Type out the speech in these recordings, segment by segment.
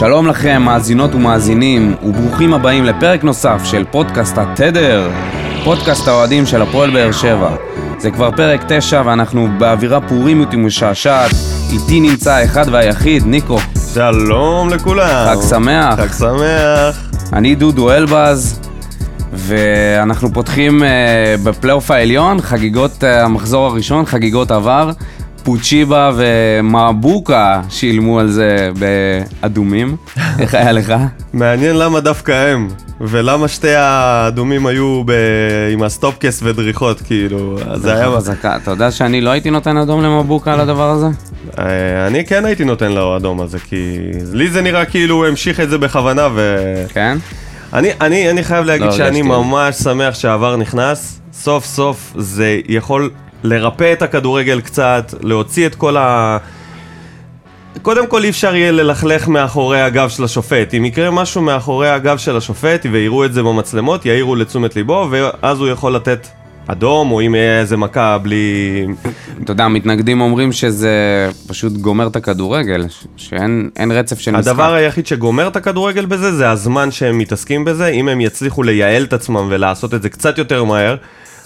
שלום לכם, מאזינות ומאזינים, וברוכים הבאים לפרק נוסף של פודקאסט התדר, פודקאסט האוהדים של הפועל באר שבע. זה כבר פרק תשע ואנחנו באווירה פורימית ומשעשעת. איתי נמצא האחד והיחיד, ניקו. שלום לכולם. חג שמח. חג שמח. אני דודו אלבז, ואנחנו פותחים uh, בפלייאוף העליון, חגיגות uh, המחזור הראשון, חגיגות עבר. פוצ'יבה ומבוקה שילמו על זה באדומים. איך היה לך? מעניין למה דווקא הם, ולמה שתי האדומים היו ב... עם הסטופקס ודריכות, כאילו, זה היה... חזקה. אתה יודע שאני לא הייתי נותן אדום למבוקה על הדבר הזה? אה, אני כן הייתי נותן לו אדום הזה, כי לי זה נראה כאילו הוא המשיך את זה בכוונה, ו... כן? אני, אני, אני חייב להגיד לא שאני. ממש שמח שהעבר נכנס. סוף סוף זה יכול לרפא את הכדורגל קצת, להוציא את כל ה... קודם כל אי אפשר יהיה ללכלך מאחורי הגב של השופט. אם יקרה משהו מאחורי הגב של השופט ויראו את זה במצלמות, יעירו לתשומת ליבו, ואז הוא יכול לתת אדום, או אם יהיה איזה מכה בלי... אתה יודע, המתנגדים אומרים שזה פשוט גומר את הכדורגל, שאין אין רצף של משחק. הדבר היחיד שגומר את הכדורגל בזה, זה הזמן שהם מתעסקים בזה. אם הם יצליחו לייעל את עצמם ולעשות את זה קצת יותר מהר,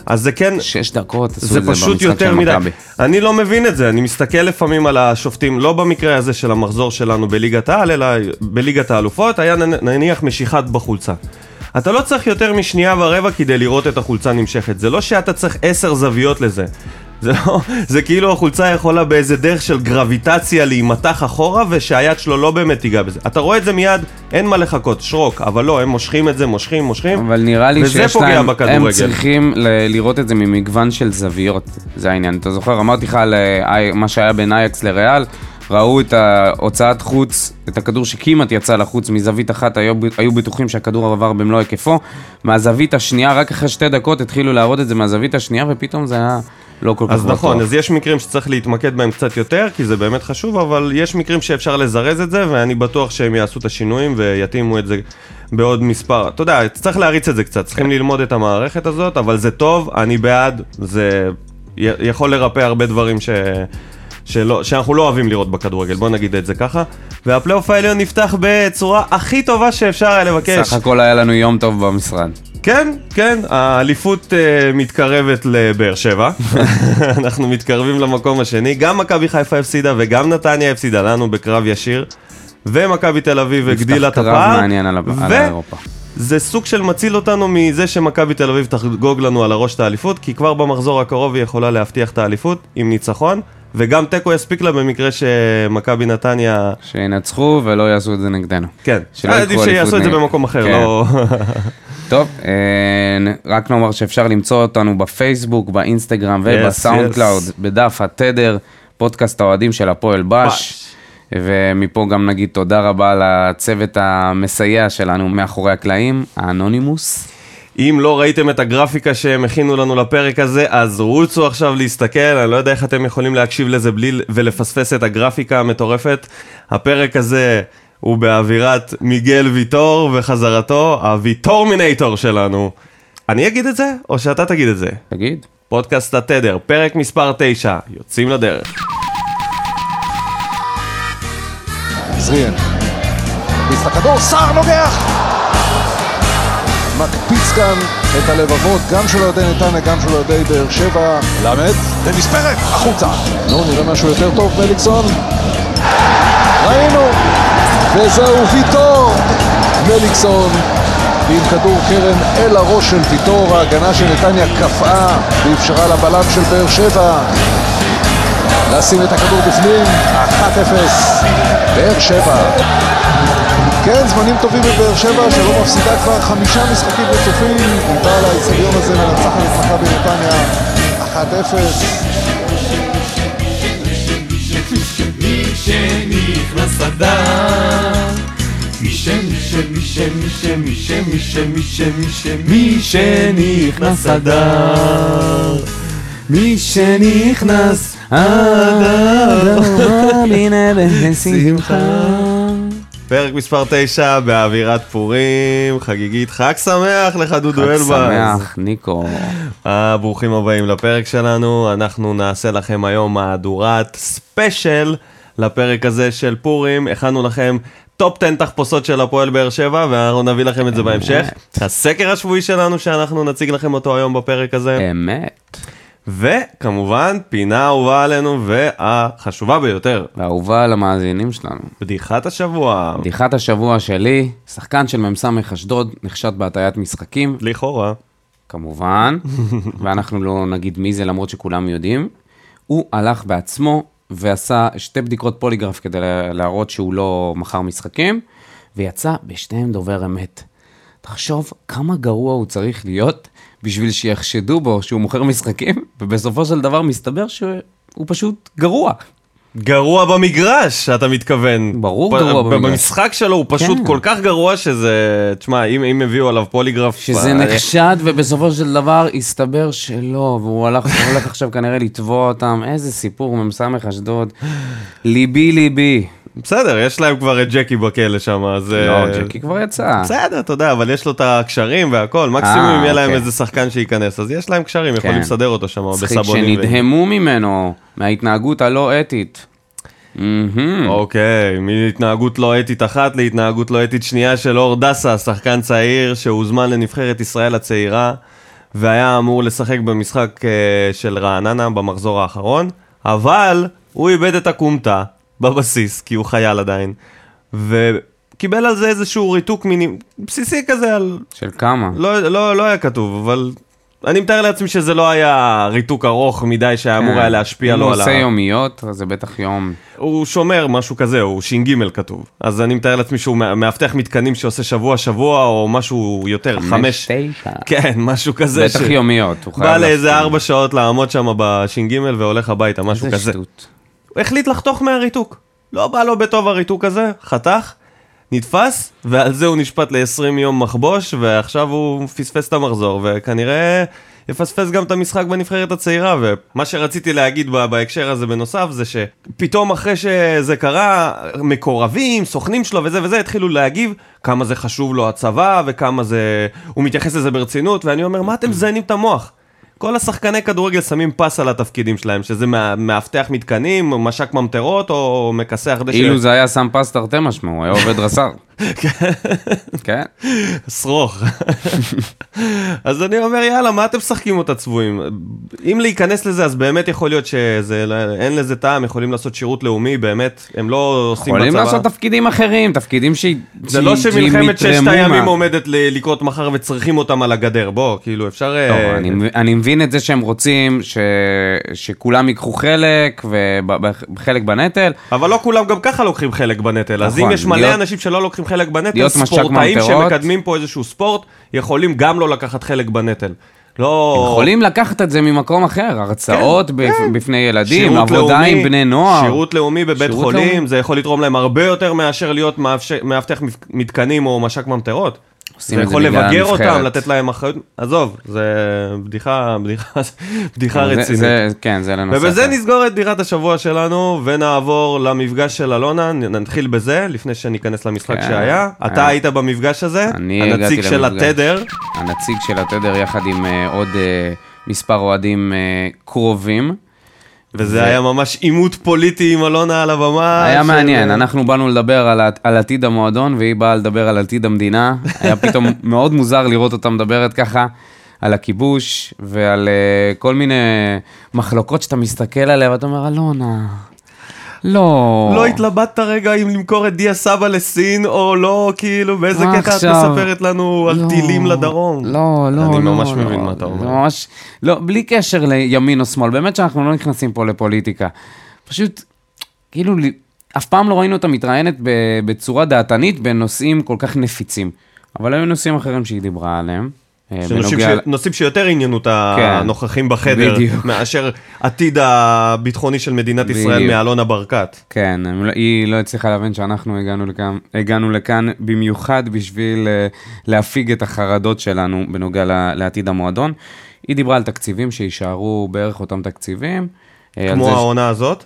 אז זה כן... שש דקות עשו זה את זה פשוט יותר מדי. אני לא מבין את זה, אני מסתכל לפעמים על השופטים, לא במקרה הזה של המחזור שלנו בליגת העל, אלא בליגת האלופות, היה נניח משיכת בחולצה. אתה לא צריך יותר משנייה ורבע כדי לראות את החולצה נמשכת, זה לא שאתה צריך עשר זוויות לזה. זה לא, זה כאילו החולצה יכולה באיזה דרך של גרביטציה להימתח אחורה ושהיד שלו לא באמת תיגע בזה. אתה רואה את זה מיד, אין מה לחכות, שרוק, אבל לא, הם מושכים את זה, מושכים, מושכים. אבל נראה לי וזה שיש פוגע להם, הם בכדורגל. צריכים ל- לראות את זה ממגוון של זוויות, זה העניין. אתה זוכר, אמרתי לך על אה, מה שהיה בין אייקס לריאל, ראו את ההוצאת חוץ, את הכדור שכמעט יצא לחוץ מזווית אחת, היו, היו בטוחים שהכדור עבר במלוא היקפו, מהזווית השנייה, רק אחרי שתי דקות התחילו להראות את זה מהזווית השנייה, ופתאום זה היה לא כל כך אז נכון, בטוח. אז יש מקרים שצריך להתמקד בהם קצת יותר, כי זה באמת חשוב, אבל יש מקרים שאפשר לזרז את זה, ואני בטוח שהם יעשו את השינויים ויתאימו את זה בעוד מספר. אתה יודע, צריך להריץ את זה קצת, צריכים ללמוד את המערכת הזאת, אבל זה טוב, אני בעד, זה יכול לרפא הרבה דברים ש... שלא, שאנחנו לא אוהבים לראות בכדורגל, בוא נגיד את זה ככה. והפלייאוף העליון נפתח בצורה הכי טובה שאפשר היה לבקש. סך הכל היה לנו יום טוב במשרד. כן, כן, האליפות uh, מתקרבת לבאר שבע. אנחנו מתקרבים למקום השני. גם מכבי חיפה הפסידה וגם נתניה הפסידה לנו בקרב ישיר. ומכבי תל אביב הגדילה את נפתח הפער. קרב מעניין על, ה- על ו- אירופה. זה סוג של מציל אותנו מזה שמכבי תל אביב תחגוג לנו על הראש את האליפות, כי כבר במחזור הקרוב היא יכולה להבטיח את האליפות עם ניצחון, וגם תיקו יספיק לה במקרה שמכבי נתניה... שינצחו ולא יעשו את זה נגדנו. כן, שלא עדיף שיעשו את זה. במקום אחר, כן. לא... טוב, אה, רק נאמר שאפשר למצוא אותנו בפייסבוק, באינסטגרם ובסאונדקלאוד, בדף התדר, פודקאסט האוהדים של הפועל. בש. ומפה גם נגיד תודה רבה לצוות המסייע שלנו מאחורי הקלעים, האנונימוס. אם לא ראיתם את הגרפיקה שהם הכינו לנו לפרק הזה, אז רוצו עכשיו להסתכל, אני לא יודע איך אתם יכולים להקשיב לזה בלי ולפספס את הגרפיקה המטורפת. הפרק הזה הוא באווירת מיגל ויטור וחזרתו, הוויטורמינטור שלנו. אני אגיד את זה, או שאתה תגיד את זה? תגיד. פודקאסט התדר, פרק מספר 9, יוצאים לדרך. זריאן. מקפיץ לכדור, סער נוגח! מקפיץ כאן את הלבבות, גם של אוהדי נתניה, גם של אוהדי באר שבע. למד, ונספרת, החוצה. נו, נראה משהו יותר טוב, מליקסון. ראינו, וזהו ויטור. מליקסון עם כדור קרן אל הראש של ויטור, ההגנה של נתניה קפאה ואפשרה לבלם של באר שבע לשים את הכדור בפנים, 1-0, באר שבע. כן, זמנים טובים בבאר שבע, שלא מפסידה כבר חמישה משחקים רצופים. היא באה לאצטדיון הזה מנצחת את מכבי נתניה, 1-0. ש... מי ש... מי ש... מי ש... מי ש... מי ש... מי ש... מי שנכנס אדר משנכנס אדר בשמחה. פרק מספר 9 באווירת פורים, חגיגית, חג שמח לך דודו חג אלבז. שמח, ניקו. אה, ברוכים הבאים לפרק שלנו, אנחנו נעשה לכם היום מהדורת ספיישל לפרק הזה של פורים, הכנו לכם טופ 10 תחפושות של הפועל באר שבע, ואנחנו נביא לכם את זה בהמשך. הסקר השבועי שלנו שאנחנו נציג לכם אותו היום בפרק הזה. אמת. וכמובן, פינה אהובה עלינו והחשובה ביותר, ואהובה על המאזינים שלנו. בדיחת השבוע. בדיחת השבוע שלי, שחקן של מ"ס אשדוד נחשד בהטיית משחקים, לכאורה. כמובן, ואנחנו לא נגיד מי זה למרות שכולם יודעים. הוא הלך בעצמו ועשה שתי בדיקות פוליגרף כדי לה- להראות שהוא לא מכר משחקים, ויצא בשניהם דובר אמת. תחשוב כמה גרוע הוא צריך להיות בשביל שיחשדו בו שהוא מוכר משחקים, ובסופו של דבר מסתבר שהוא פשוט גרוע. גרוע במגרש, אתה מתכוון. ברור פ- גרוע במגרש. במשחק שלו הוא פשוט כן. כל כך גרוע שזה... תשמע, אם, אם הביאו עליו פוליגרף... שזה אה, נחשד, ובסופו של דבר הסתבר שלא, והוא הלך, הולך עכשיו כנראה לתבוע אותם. איזה סיפור, מ"ס אשדוד. ליבי ליבי. בסדר, יש להם כבר את ג'קי בכלא שם, אז... לא, אה, ג'קי כבר יצא. בסדר, אתה יודע, אבל יש לו את הקשרים והכל, מקסימום אה, אם יהיה להם אוקיי. איזה שחקן שייכנס, אז יש להם קשרים, יכולים כן. לסדר אותו שם בסבונים. שנדהמו ממנו, מההתנהגות הלא אתית. אוקיי, מהתנהגות לא אתית אחת להתנהגות לא אתית שנייה של אור דסה, שחקן צעיר שהוזמן לנבחרת ישראל הצעירה, והיה אמור לשחק במשחק אה, של רעננה במחזור האחרון, אבל הוא איבד את הכומתה בבסיס, כי הוא חייל עדיין, וקיבל על זה איזשהו ריתוק מיני... בסיסי כזה על... של כמה? לא, לא, לא היה כתוב, אבל... אני מתאר לעצמי שזה לא היה ריתוק ארוך מדי שהיה אמור היה להשפיע אם לו הוא על ה... עושה יומיות, אז זה בטח יום. הוא שומר, משהו כזה, הוא ש"ג כתוב. אז אני מתאר לעצמי שהוא מא- מאבטח מתקנים שעושה שבוע-שבוע, או משהו יותר, חמש... תשע. כן, משהו כזה. בטח יומיות, הוא חייב בא לאיזה. ארבע שעות לעמוד שם בש"ג והולך הביתה, משהו איזה כזה. שטות. הוא החליט לחתוך מהריתוק. לא בא לו בטוב הריתוק הזה, חתך, נתפס, ועל זה הוא נשפט ל-20 יום מחבוש, ועכשיו הוא פספס את המחזור, וכנראה יפספס גם את המשחק בנבחרת הצעירה, ומה שרציתי להגיד ב- בהקשר הזה בנוסף, זה שפתאום אחרי שזה קרה, מקורבים, סוכנים שלו וזה וזה, התחילו להגיב כמה זה חשוב לו הצבא, וכמה זה... הוא מתייחס לזה ברצינות, ואני אומר, מה אתם מזיינים את המוח? כל השחקני כדורגל שמים פס על התפקידים שלהם, שזה מאבטח מתקנים, מש"ק ממטרות או מכסח דשא. אילו זה היה סם פס תרתי משמע, הוא היה עובד רס"ר. כן? שרוך. אז אני אומר, יאללה, מה אתם משחקים אותה צבועים? אם להיכנס לזה, אז באמת יכול להיות שאין לזה טעם, יכולים לעשות שירות לאומי, באמת, הם לא עושים יכולים בצבא. לעשות תפקידים אחרים, תפקידים ש... זה לא שמלחמת ששת הימים עומדת לקרות מחר וצריכים אותם על הגדר, בוא, כאילו, אפשר... אה, אני, מב- אני מבין את זה שהם רוצים. שכולם ייקחו חלק וחלק בנטל. אבל לא כולם גם ככה לוקחים חלק בנטל, אז נכון, אם יש מלא אנשים שלא לוקחים חלק בנטל, להיות מש"ק ספורטאים. שמקדמים פה איזשהו ספורט, יכולים גם לא לקחת חלק בנטל. לא... יכולים לקחת את זה ממקום אחר, הרצאות בפ... בפני ילדים, כן, עבודה לאומי, עם בני נוער. שירות לאומי בבית שירות חולים, לאומי. זה יכול לתרום להם הרבה יותר מאשר להיות מאבטח מתקנים או מש"ק ממטרות. עושים זה את זה יכול בגלל לבגר הנבחרת. אותם, לתת להם אחריות, עזוב, זה בדיחה, בדיחה, בדיחה רצינית. זה, כן, זה לנושא ובזה אחר. נסגור את דירת השבוע שלנו, ונעבור למפגש של אלונה, נתחיל בזה, לפני שניכנס למשחק כן. שהיה. אתה אה. היית במפגש הזה, הנציג של למפגש. התדר, הנציג של התדר יחד עם אה, עוד אה, מספר אוהדים אה, קרובים. וזה היה ממש עימות פוליטי עם אלונה על הבמה. היה של- מעניין, אנחנו באנו לדבר על, על עתיד המועדון והיא באה לדבר על עתיד המדינה. היה פתאום מאוד מוזר לראות אותה מדברת ככה על הכיבוש ועל uh, כל מיני מחלוקות שאתה מסתכל עליה ואתה אומר, אלונה, לא. לא התלבטת רגע אם למכור את דיה סבא לסין או לא, כאילו באיזה קטע את? מספרת לנו על לא, טילים לדרום. לא, לא, אני לא. ממש לא, מבין מה אתה אומר. ממש, לא, בלי קשר לימין או שמאל, באמת שאנחנו לא נכנסים פה לפוליטיקה. פשוט, כאילו, אף פעם לא ראינו אותה מתראיינת ב- בצורה דעתנית בנושאים כל כך נפיצים. אבל היו נושאים אחרים שהיא דיברה עליהם. אה, בנוגע- נושאים שיותר עניינו את כן. הנוכחים בחדר, בדיוק. מאשר עתיד הביטחוני של מדינת ישראל בדיוק. מאלונה ברקת. כן, לא- היא לא הצליחה להבין שאנחנו הגענו לכאן, הגענו לכאן במיוחד בשביל אה, להפיג את החרדות שלנו בנוגע לעתיד המועדון. היא דיברה על תקציבים שיישארו בערך אותם תקציבים. אה, כמו זה ש- העונה הזאת,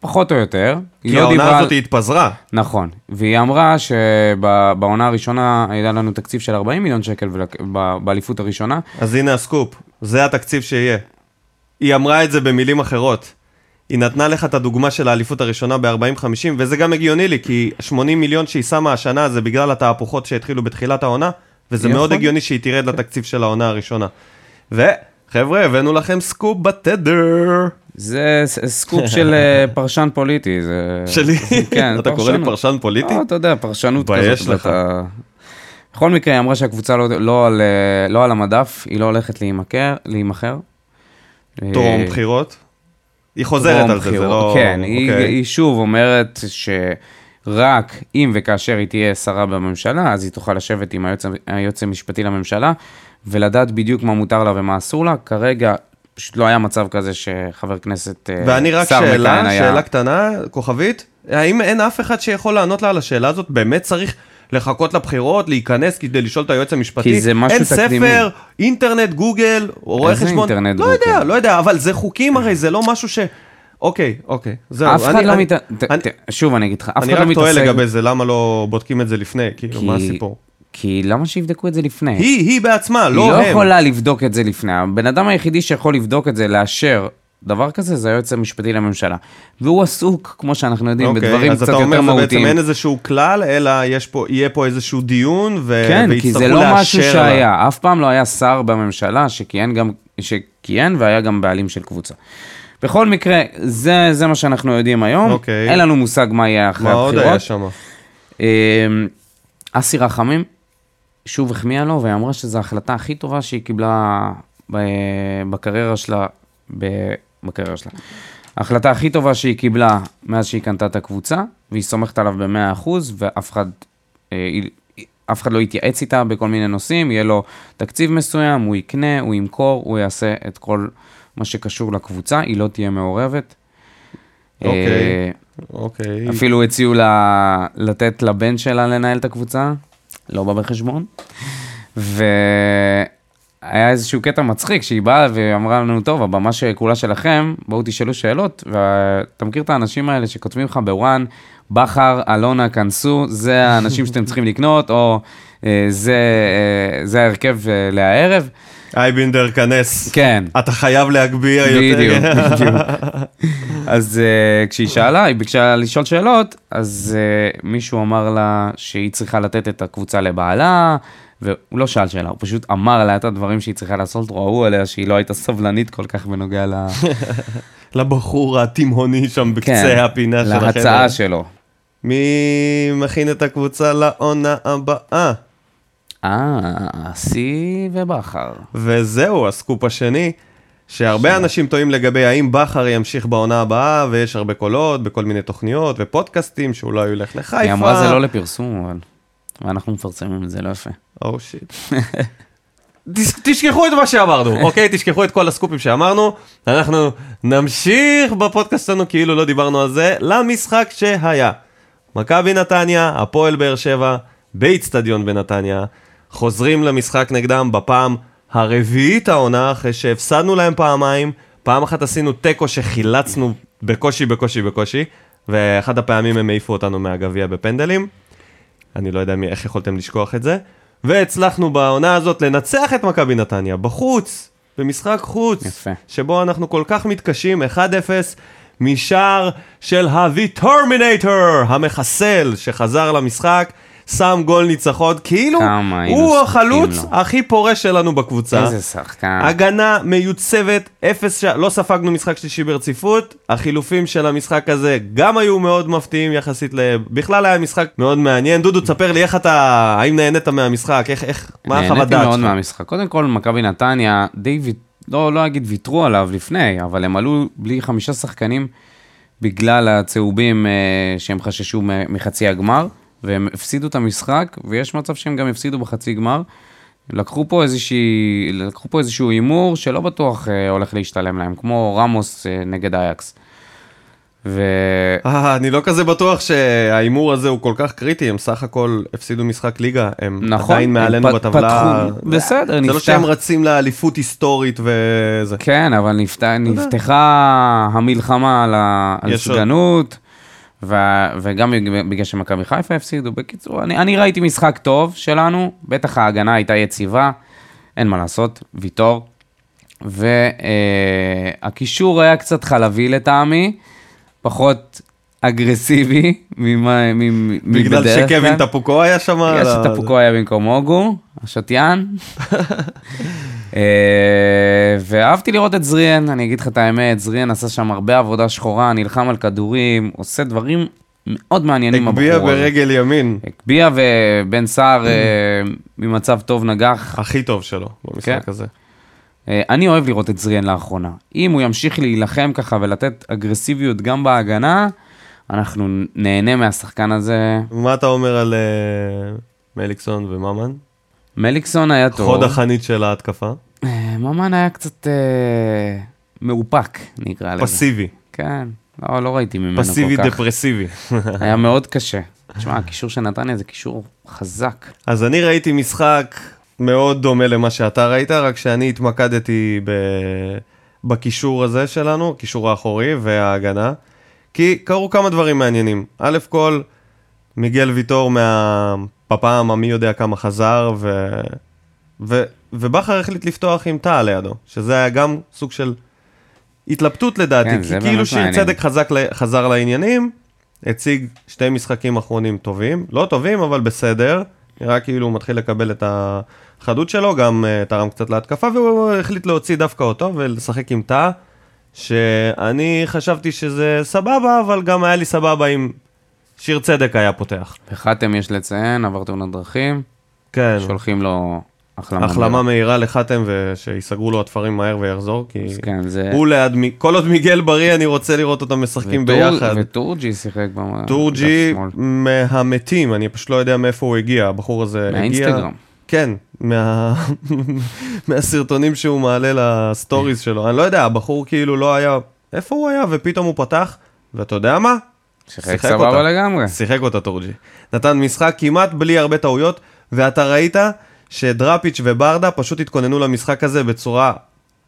פחות או יותר. כי לא העונה הזאת על- היא התפזרה. נכון, והיא אמרה שבעונה הראשונה היה לנו תקציב של 40 מיליון שקל ב- באליפות הראשונה. אז הנה הסקופ, זה התקציב שיהיה. היא אמרה את זה במילים אחרות. היא נתנה לך את הדוגמה של האליפות הראשונה ב-40-50, וזה גם הגיוני לי, כי 80 מיליון שהיא שמה השנה זה בגלל התהפוכות שהתחילו בתחילת העונה, וזה יכול. מאוד הגיוני שהיא תרד לתקציב של העונה הראשונה. וחבר'ה, הבאנו לכם סקופ בתדר. זה סקופ של אה, פרשן פוליטי, זה... שלי? כן, אתה קורא לי. פרשן פוליטי? אה, אתה יודע, פרשנות כזאת. לך. ואתה- בכל מקרה, היא אמרה שהקבוצה לא, לא, על, אה, לא על המדף, היא לא הולכת להימכר. להימכר. טרום אה, בחירות? היא חוזרת על זה, זה. לא... כן, היא, אוקיי. היא שוב אומרת שרק אם וכאשר היא תהיה שרה בממשלה, אז היא תוכל לשבת עם היועץ, היועץ המשפטי לממשלה, ולדעת בדיוק מה מותר לה ומה אסור לה. כרגע פשוט לא היה מצב כזה שחבר כנסת, אה, ואני רק שאלה, היה... שאלה קטנה, כוכבית, האם אין אף אחד שיכול לענות לה על השאלה הזאת? באמת צריך לחכות לבחירות, להיכנס כדי לשאול את היועץ המשפטי? כי זה משהו אין תקדימי. ספר, אינטרנט, גוגל, רואה איזה חשבון? אינטרנט, לא גוגל? יודע, לא יודע, אבל זה חוקים הרי, זה לא משהו ש... אוקיי, אוקיי, זהו. אף אחד אני- לא אני- מת... אני- שוב, אני אגיד לך, אף אני אחד לא רק תוהה מתעסק... לגבי זה, למה לא בודקים את זה לפני? כאילו, מה הסיפור? כי למה שיבדקו את זה לפני? היא, היא בעצמה, היא לא לא הם. יכולה לבדוק את זה לפני. הבן אדם היחידי שיכול לבדוק את זה, לאשר דבר כזה, זה היועץ המשפטי לממשלה. והוא עסוק, כמו שאנחנו יודעים, אוקיי, בדברים אז קצת אתה יותר אומר שבעצם מהותיים. אין איזשהו כלל, אלא יש פה, יהיה פה איזשהו דיון, ו... כן, כי זה לא משהו לה. שהיה. אף פעם לא היה שר בממשלה שכיהן גם, שכיהן והיה גם בעלים של קבוצה. בכל מקרה, זה, זה מה שאנחנו יודעים היום. אוקיי. אין לנו מושג מה יהיה אחרי מה עוד הבחירות. היה שם? אמ, אסי רחמים, שוב החמיאה לו, והיא אמרה שזו ההחלטה הכי טובה שהיא קיבלה בקריירה שלה, בקריירה שלה. ההחלטה הכי טובה שהיא קיבלה מאז שהיא קנתה את הקבוצה, והיא סומכת עליו ב-100%, ואף אחד, אה, אף אחד לא יתייעץ איתה בכל מיני נושאים, יהיה לו תקציב מסוים, הוא יקנה, הוא ימכור, הוא יעשה את כל מה שקשור לקבוצה, היא לא תהיה מעורבת. אוקיי. אה, אוקיי. אפילו הציעו לה לתת לבן שלה לנהל את הקבוצה, לא בא בחשבון. והיה איזשהו קטע מצחיק שהיא באה ואמרה לנו, טוב, הבמה שכולה שלכם, בואו תשאלו שאלות, ואתה מכיר את האנשים האלה שכותבים לך בוואן, בכר, אלונה, כנסו, זה האנשים שאתם צריכים לקנות, או אה, זה, אה, זה ההרכב אה, להערב. אייבינדר, כנס. כן. אתה חייב להגביה יותר. בדיוק, בדיוק. אז uh, כשהיא שאלה, היא ביקשה לשאול שאלות, אז uh, מישהו אמר לה שהיא צריכה לתת את הקבוצה לבעלה, והוא לא שאל שאלה, הוא פשוט אמר לה את הדברים שהיא צריכה לעשות, ראו עליה שהיא לא הייתה סבלנית כל כך בנוגע ל... לבחור התימהוני שם בקצה כן, הפינה של החדר. להצעה שלו. מי מכין את הקבוצה לעונה הבאה? אה, שיא ובכר. וזהו, הסקופ השני, שהרבה אנשים טועים לגבי האם בכר ימשיך בעונה הבאה, ויש הרבה קולות בכל מיני תוכניות ופודקאסטים, שאולי הוא ילך לחיפה. היא אמרה זה לא לפרסום, אבל... ואנחנו מפרסמים את זה, לא יפה. או שיט. תשכחו את מה שאמרנו, אוקיי? תשכחו את כל הסקופים שאמרנו. אנחנו נמשיך בפודקאסט שלנו כאילו לא דיברנו על זה, למשחק שהיה. מכבי נתניה, הפועל באר שבע, באיצטדיון בנתניה, חוזרים למשחק נגדם בפעם הרביעית העונה, אחרי שהפסדנו להם פעמיים. פעם אחת עשינו תיקו שחילצנו בקושי, בקושי, בקושי, ואחת הפעמים הם העיפו אותנו מהגביע בפנדלים. אני לא יודע מי, איך יכולתם לשכוח את זה. והצלחנו בעונה הזאת לנצח את מכבי נתניה בחוץ, במשחק חוץ, יפה. שבו אנחנו כל כך מתקשים, 1-0 משער של הוויטורמינטור, המחסל, שחזר למשחק, שם גול ניצחון, כאילו הוא החלוץ לו. הכי פורה שלנו בקבוצה. איזה שחקן. הגנה מיוצבת, אפס ש... לא ספגנו משחק שלישי ברציפות, החילופים של המשחק הזה גם היו מאוד מפתיעים יחסית ל... בכלל היה משחק מאוד מעניין. דודו, תספר לי איך אתה... האם נהנית מהמשחק? איך... איך... מה החוות נהניתי דעת מאוד שלך? מהמשחק. קודם כל, מכבי נתניה, די, לא, לא אגיד ויתרו עליו לפני, אבל הם עלו בלי חמישה שחקנים בגלל הצהובים אה, שהם חששו מחצי הגמר, והם הפסידו את המשחק, ויש מצב שהם גם הפסידו בחצי גמר. לקחו פה, איזושהי, לקחו פה איזשהו הימור שלא בטוח אה, הולך להשתלם להם, כמו רמוס אה, נגד אייקס. ו... אה, אני לא כזה בטוח שההימור הזה הוא כל כך קריטי, הם סך הכל הפסידו משחק ליגה, הם נכון, עדיין מעלינו פ- בטבלה. פתחו- בסדר, זה לא נפתח. שהם רצים לאליפות היסטורית וזה. כן, אבל נפת... נפתחה המלחמה על, ה... על יש עוד. ו... וגם בגלל שמכבי חיפה הפסידו. בקיצור, אני, אני ראיתי משחק טוב שלנו, בטח ההגנה הייתה יציבה, אין מה לעשות, ויטור, והקישור היה קצת חלבי לטעמי, פחות אגרסיבי ממה- מ- מ- בגלל מבדרך שקווין כלל. טפוקו היה שם? בגלל שטפוקו היה במקום הוגו, השתיין. אה, ואהבתי לראות את זריאן, אני אגיד לך את האמת, זריאן עשה שם הרבה עבודה שחורה, נלחם על כדורים, עושה דברים מאוד מעניינים. הגביה. ברגל ימין, הגביה ובן סער אה, ממצב טוב נגח. הכי טוב שלו במשחק כן. הזה. אה, אני אוהב לראות את זריאן לאחרונה. אם הוא ימשיך להילחם ככה ולתת אגרסיביות גם בהגנה, אנחנו נהנה מהשחקן הזה. מה אתה אומר על מליקסון וממן? מליקסון היה טוב. חוד החנית של ההתקפה. אה, ממן היה קצת אה, מאופק, נקרא לזה. פסיבי. כן, לא, לא ראיתי ממנו פסיבי כל כך. דפרסיבי. היה מאוד קשה. תשמע, הקישור של נתניה זה קישור חזק. אז אני ראיתי משחק מאוד דומה למה שאתה ראית, רק שאני התמקדתי ב... בקישור הזה שלנו, קישור האחורי וההגנה, כי קרו כמה דברים מעניינים. א' כל, מיגל ויטור מהפעם המי יודע כמה חזר, ו... ו... ובכר החליט לפתוח עם טאה לידו, שזה היה גם סוג של התלבטות לדעתי, כן, כי כאילו שיר. צדק חזק, ל- חזר לעניינים, הציג שתי משחקים אחרונים טובים, לא טובים אבל בסדר, נראה כאילו הוא מתחיל לקבל את החדות שלו, גם uh, תרם קצת להתקפה, והוא החליט להוציא דווקא אותו ולשחק עם טאה, שאני חשבתי שזה סבבה, אבל גם היה לי סבבה אם שיר צדק היה פותח. וחתם יש לציין, עבר תאונת דרכים, כן, שולחים לו החלמה. החלמה מהירה. מהירה לחתם ושיסגרו לו התפרים מהר ויחזור, כי כן, זה... הוא ליד, כל עוד מיגל בריא, אני רוצה לראות אותם משחקים וטור- ביחד. וטורג'י שיחק במ- טורג'י. מהמתים, אני פשוט לא יודע מאיפה הוא הגיע, הבחור הזה הגיע... מהאינסטגרם. כן, מה... מהסרטונים שהוא מעלה לסטוריז שלו. אני לא יודע, הבחור כאילו לא היה... איפה הוא היה? ופתאום הוא פתח, ואתה יודע מה? שיחק סבבה. לגמרי. שיחק אותה טורג'י. נתן משחק כמעט בלי הרבה טעויות, ואתה ראית שדראפיץ' וברדה פשוט התכוננו למשחק הזה בצורה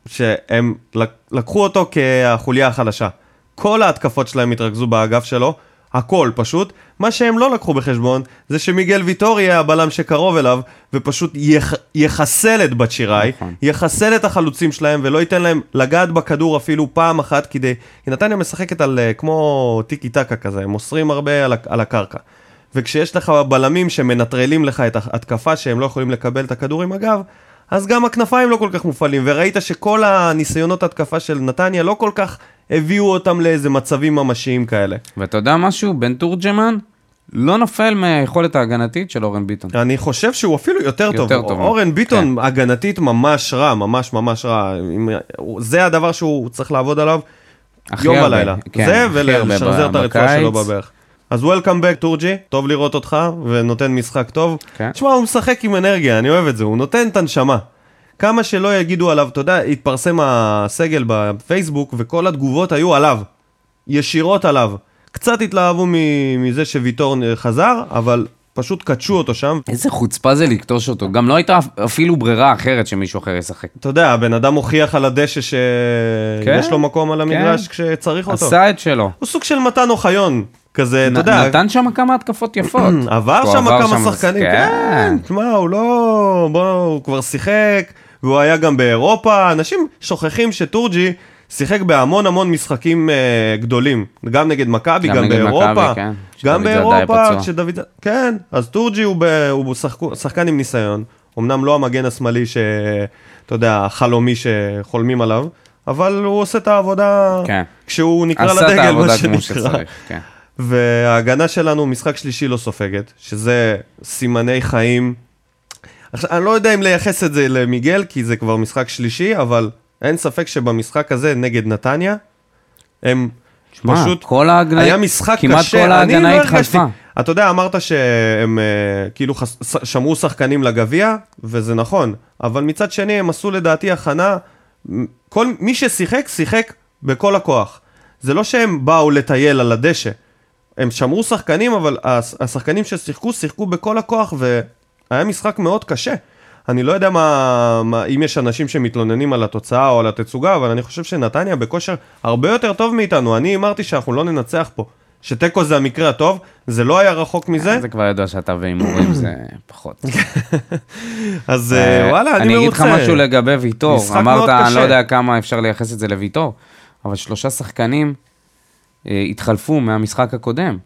שהם לק- לקחו אותו כחוליה החלשה. כל ההתקפות שלהם התרכזו באגף שלו, הכל פשוט. מה שהם לא לקחו בחשבון, זה שמיגל ויטור יהיה הבלם שקרוב אליו, ופשוט יח... יחסל את בת שיראי, נכון. יחסל את החלוצים שלהם, ולא ייתן להם לגעת בכדור אפילו פעם אחת, כדי... כי נתניה משחקת על אה, כמו טיקי טקה כזה, הם מוסרים הרבה על, על הקרקע. וכשיש לך בלמים שמנטרלים לך את ההתקפה שהם לא יכולים לקבל את הכדור עם הגב, אז גם הכנפיים לא כל כך מופעלים, וראית שכל הניסיונות התקפה של נתניה לא כל כך הביאו אותם לאיזה מצבים ממשיים כאלה. ואתה יודע משהו? בן תורג'מן לא נופל מהיכולת ההגנתית של אורן ביטון. אני חושב שהוא אפילו יותר, יותר טוב. טוב. אורן ביטון הגנתית ממש רע, ממש ממש רע. זה הדבר שהוא צריך לעבוד עליו יום הרבה, ולילה. כן, זה ולשחזר את הרצועה. שלו בברך. אז Welcome back טורג'י, טוב לראות אותך ונותן משחק טוב. כן. תשמע, הוא משחק עם אנרגיה, אני אוהב את זה, הוא נותן את הנשמה. כמה שלא יגידו עליו, אתה יודע, התפרסם הסגל בפייסבוק וכל התגובות היו עליו. ישירות עליו. קצת התלהבו מזה שוויטור חזר, אבל פשוט קדשו אותו שם. איזה חוצפה זה לקטוש אותו. גם לא הייתה אפילו ברירה אחרת שמישהו אחר ישחק. אתה יודע, הבן אדם הוכיח על הדשא שיש כן, לו מקום על המגרש כן. כשצריך אותו. עשה את שלו. הוא סוג של מתן אוחיון, כזה, אתה יודע, נתן שם כמה התקפות יפות. עבר שם כמה שחקנים, כן. כן, תשמע, הוא לא, בוא, הוא כבר שיחק, והוא היה גם באירופה, אנשים שוכחים שטורג'י שיחק בהמון המון משחקים אה, גדולים, גם נגד מכבי, גם גם נגד באירופה, מכבי, כן, גם באירופה. כשדוד, כן, אז טורג'י הוא, ב, הוא שחק, שחקן עם ניסיון, אמנם לא המגן השמאלי ש... אתה יודע, החלומי שחולמים עליו, אבל הוא עושה את העבודה כן. כשהוא נקרא לדגל, מה שנקרא. שצריך, כן. וההגנה שלנו, משחק שלישי לא סופגת, שזה סימני חיים. עכשיו, אני לא יודע אם לייחס את זה למיגל, כי זה כבר משחק שלישי, אבל אין ספק שבמשחק הזה נגד נתניה, הם שמע, פשוט... כל ההגנה, היה משחק כמעט קשה, כל אני ההגנה לא. התחלפה. אתה יודע, אמרת שהם אה, כאילו חס... שמרו שחקנים לגביע, וזה נכון, אבל מצד שני הם עשו לדעתי הכנה, כל מי ששיחק, שיחק בכל הכוח. זה לא שהם באו לטייל על הדשא, הם שמרו שחקנים, אבל הש- השחקנים ששיחקו, שיחקו בכל הכוח, והיה משחק מאוד קשה. אני לא יודע מה, מה, אם יש אנשים שמתלוננים על התוצאה או על התצוגה, אבל אני חושב שנתניה בכושר הרבה יותר טוב מאיתנו. אני אמרתי שאנחנו לא ננצח פה. שתיקו זה המקרה הטוב, זה לא היה רחוק מזה, זה כבר ידוע שאתה והימורים זה פחות. אז אה, וואלה, אני אני אגיד לך מרוצה. משהו לגבי ויטור. משחק מאוד אמרת, אני. לא יודע כמה אפשר לייחס את זה לויטור, אבל שלושה שחקנים אה, התחלפו מהמשחק הקודם.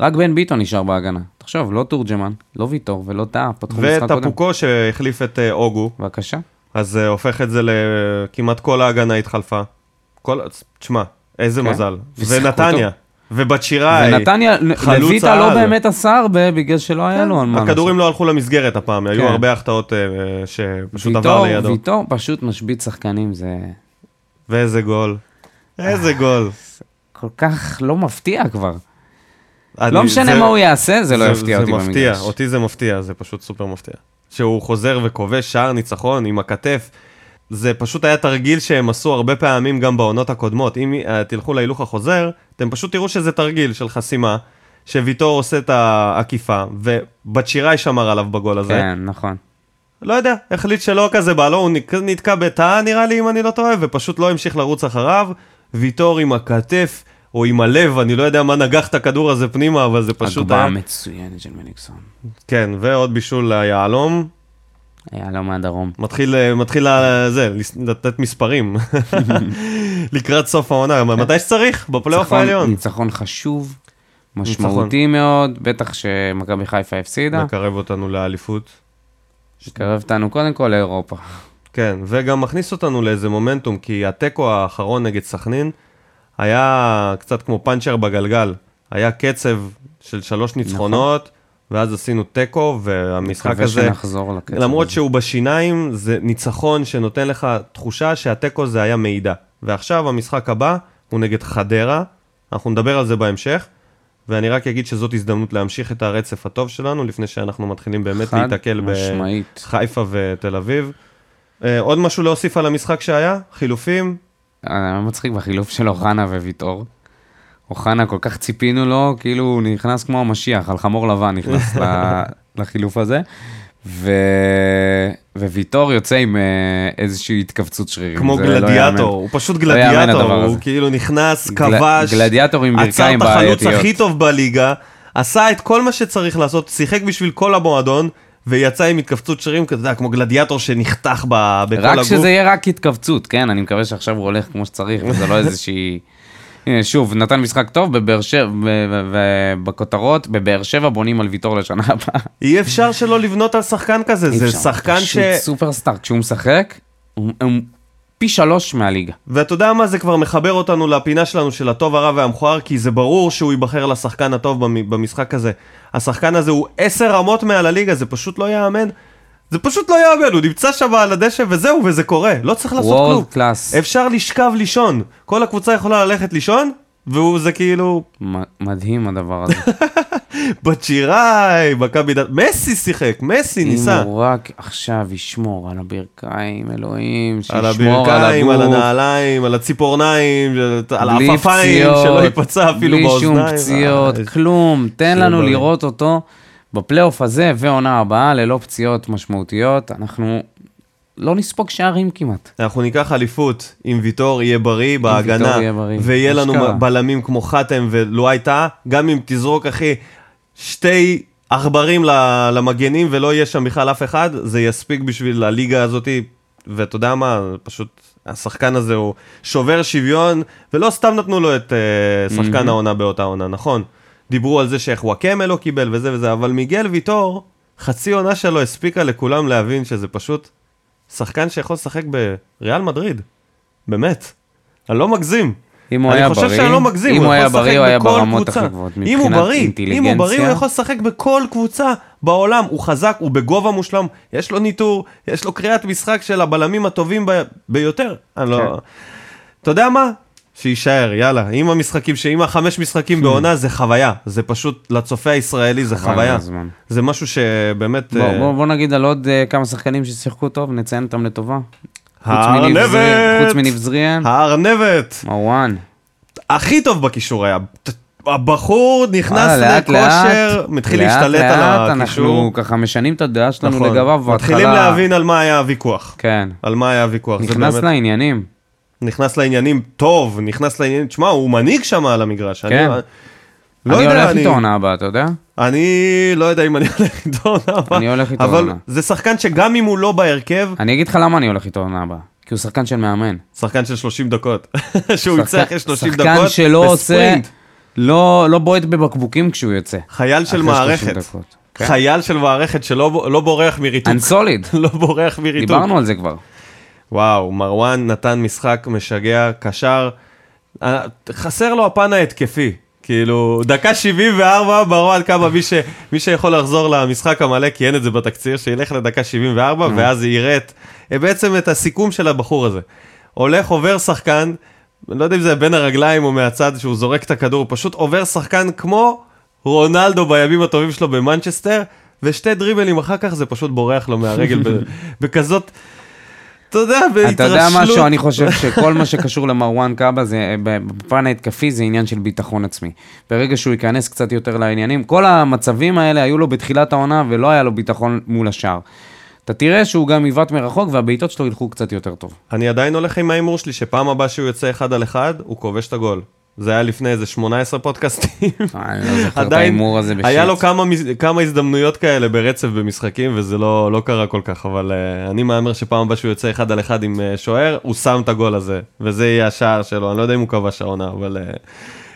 רק בן ביטון נשאר בהגנה. תחשוב, לא תורג'מן, לא ויטור ולא טאה, פתחו משחק קודם. וטפוקו שהחליף את אה, אוגו, בבקשה. אז זה הופך את זה לכמעט כל ההגנה התחלפה. כל, תשמע, איזה כן. מזל. ונתניה, ובת שיראי, ונתניה, לויטה לא. באמת עשה הרבה בגלל שלא היה לו על מה הכדורים לא הלכו למסגרת הפעם, היו כן. הרבה החטאות אה, שפשוט עבר לידו. ויטור פשוט משבית שחקנים, זה ואיזה גול. איזה גול. כל כך לא מפתיע כבר. לא משנה זה- מה הוא יעשה, זה לא יפתיע אותי זה מפתיע, במגרש. אותי זה מפתיע, זה פשוט סופר מפתיע. שהוא חוזר וכובש שער ניצחון עם הכתף. זה פשוט היה תרגיל שהם עשו הרבה פעמים גם בעונות הקודמות. אם אה, תלכו להילוך החוזר, אתם פשוט תראו שזה תרגיל של חסימה, שוויטור עושה את העקיפה, ובת שיראי שמר עליו בגול הזה. כן, נכון. לא יודע, החליט שלא כזה בא לו, הוא נתקע בתא נראה לי אם אני לא טועה, ופשוט לא המשיך לרוץ אחריו. ויטור עם הכתף, או עם הלב, אני לא יודע מה נגח את הכדור הזה פנימה, אבל זה פשוט היה... הגבהה מצוינת של מליקסון. כן, ועוד בישול ליהלום. היה לו מהדרום. מתחיל, אה, מתחיל זה, לתת מספרים. לקראת סוף העונה, מתי שצריך, בפלייאוף ניצחון- העליון. ניצחון חשוב, משמעותי מאוד, בטח שמכבי חיפה הפסידה. מקרב אותנו לאליפות. קרב אותנו קודם כל לאירופה. כן, וגם מכניס אותנו לאיזה מומנטום, כי התיקו האחרון נגד סכנין היה קצת כמו פאנצ'ר בגלגל. היה קצב של שלוש ניצחונות, ואז עשינו תיקו, והמשחק הזה... שנחזור לקצב למרות הזה. שהוא בשיניים, זה ניצחון שנותן לך תחושה שהתיקו זה היה מידע. ועכשיו המשחק הבא הוא נגד חדרה, אנחנו נדבר על זה בהמשך, ואני רק אגיד שזאת הזדמנות להמשיך את הרצף הטוב שלנו, לפני שאנחנו מתחילים באמת להיתקל משמעית. בחיפה ותל אביב. אה, עוד משהו להוסיף על המשחק שהיה? חילופים? היה מצחיק בחילוף של אוחנה וויטור. אוחנה, כל כך ציפינו לו, כאילו הוא נכנס כמו המשיח, על חמור לבן נכנס לחילוף הזה. ו... וויטור יוצא עם אה, איזושהי התכווצות שרירים. כמו לא. גלדיאטור, הוא פשוט לא גלדיאטור, הדבר הוא. כאילו נכנס, גל- כבש, גלדיאטור עם ברכיים עצר את החלוץ. הכי טוב בליגה, עשה את כל מה שצריך לעשות, שיחק בשביל כל המועדון, ויצא עם התכווצות שרירים, יודע, כמו גלדיאטור שנחתך ב- בכל רק הגוף. שזה יהיה רק התכווצות, כן? אני מקווה שעכשיו הוא הולך כמו שצריך, וזה לא איזושהי... הנה, שוב, נתן משחק טוב בבאר שבע, ובכותרות, בבאר שבע בונים על ויטור לשנה הבאה. אי אפשר שלא לבנות על שחקן כזה, זה שחקן ש... פשוט סופרסטאר, כשהוא משחק, הוא פי שלוש מהליגה. ואתה יודע מה, זה כבר מחבר אותנו לפינה שלנו של הטוב, הרע והמכוער, כי זה ברור שהוא ייבחר לשחקן הטוב במ- במשחק הזה. השחקן הזה הוא עשר רמות מעל הליגה, זה פשוט לא ייאמן. זה פשוט לא ייאמן, הוא נמצא שם על הדשא וזהו, וזה קורה. לא צריך לעשות כלום. קלאס. אפשר לשכב לישון. כל הקבוצה יכולה ללכת לישון, והוא זה כאילו... מדהים הדבר הזה. בצ'יראי, מכבי דת... מסי שיחק, מסי ניסה. אם הוא רק עכשיו ישמור על הברכיים, אלוהים, על שישמור על הברכיים, על הגוף. הנעליים, על הציפורניים, על העפפיים, שלא ייפצע אפילו באוזניים. בלי שום פציעות, אה, כלום. תן לנו. לראות אותו בפלייאוף הזה ועונה הבאה ללא פציעות משמעותיות. אנחנו לא נספוג שערים כמעט. אנחנו ניקח אליפות אם ויטור יהיה בריא בהגנה, ויטור יהיה בריא. ויהיה לנו. בלמים כמו חתם ולואי טאה, גם אם תזרוק אחי שתי עכברים למגנים ולא יהיה שם בכלל אף אחד, זה יספיק בשביל הליגה הזאתי, ואתה יודע מה, פשוט השחקן הזה הוא שובר שוויון, ולא סתם נתנו לו את uh, שחקן העונה באותה עונה, נכון? דיברו על זה שאיך וואקמה לא קיבל וזה וזה, אבל מיגל ויטור, חצי עונה שלו הספיקה לכולם להבין שזה פשוט שחקן שיכול לשחק בריאל מדריד. באמת. אני לא מגזים. אם הוא אני היה חושב בריא, שאני לא מגזים, אם הוא היה בריא, הוא היה ברמות. הכי גבוהות. אם הוא מבחינת בריא, אם הוא בריא, הוא. יכול לשחק בכל קבוצה בעולם. הוא חזק, הוא בגובה מושלם, יש לו ניטור, יש לו קריאת משחק של הבלמים הטובים. ביותר. אני לא... כן. אתה יודע מה? שיישאר, יאללה. עם המשחקים, שעם החמש משחקים בעונה זה חוויה. זה פשוט, לצופה הישראלי זה חוויה. זה משהו שבאמת... בוא, אה, בוא, בוא נגיד על עוד uh, כמה שחקנים ששיחקו טוב, נציין אותם לטובה. הארנבת! חוץ מניב זריאן, הארנבת! מרואן. הכי טוב בקישור היה. הבחור נכנס לאט, לכושר, לאט, מתחיל לאט, להשתלט לאט, על הקישור. אנחנו ככה משנים את הדעה שלנו נכון. לגביו בהתחלה. מתחילים להבין על מה היה הוויכוח. כן. על מה היה הוויכוח. נכנס באמת- לעניינים. נכנס לעניינים טוב, נכנס לעניינים, תשמע, הוא מנהיג שם על המגרש. כן. אני, לא אני יודע, הולך אני- איתו עונה הבאה, אתה יודע? אני לא יודע אם אני הולך איתו עונה הבאה. אני הולך איתו אבל עונה. זה שחקן שגם אם הוא לא בהרכב, אני אגיד לך למה אני הולך איתו עונה הבאה. כי הוא שחקן של מאמן. שחקן של 30 דקות. שהוא יצא אחרי 30 דקות, שחקן שלא עושה, בספרינט. לא לא בועט בבקבוקים כשהוא יוצא. חייל של אחרי 30 מערכת. כן. חייל של מערכת שלא לא בורח מריתוק. אנסוליד. לא בורח מריתוק. דיברנו על זה כבר. וואו, מרואן נתן משחק משגע, קשר. אה, חסר לו הפן ההתקפי. כאילו, דקה 74, מרואן כמה, מי, ש, מי שיכול לחזור למשחק המלא, כי אין את זה בתקציר, שילך לדקה 74, ואז יראה את, אה, בעצם את הסיכום של הבחור הזה. הולך, עובר שחקן, אני לא יודע אם זה בין הרגליים או מהצד, שהוא זורק את הכדור, הוא פשוט עובר שחקן כמו רונלדו בימים הטובים שלו במנצ'סטר, ושתי דריבלים אחר כך זה פשוט בורח לו מהרגל בכזאת, אתה יודע, בהתרשלות. אתה יודע משהו, אני חושב שכל מה שקשור למרואן קאבה, זה, בפן ההתקפי זה עניין של ביטחון עצמי. ברגע שהוא ייכנס קצת יותר לעניינים, כל המצבים האלה היו לו בתחילת העונה ולא היה לו ביטחון מול השאר. אתה תראה שהוא גם יבעט מרחוק והבעיטות שלו ילכו קצת יותר טוב. אני עדיין הולך עם ההימור שלי, שפעם הבאה שהוא יוצא אחד על אחד, הוא כובש את הגול. זה היה לפני איזה 18 פודקאסטים. אני לא זוכר את ההימור הזה בשיט. היה לו כמה, כמה הזדמנויות כאלה ברצף במשחקים, וזה לא, לא קרה כל כך, אבל uh, אני מהמר שפעם הבאה שהוא יוצא אחד על אחד עם uh, שוער, הוא שם את הגול הזה, וזה יהיה השער שלו, אני לא יודע אם הוא כבש העונה, אבל uh,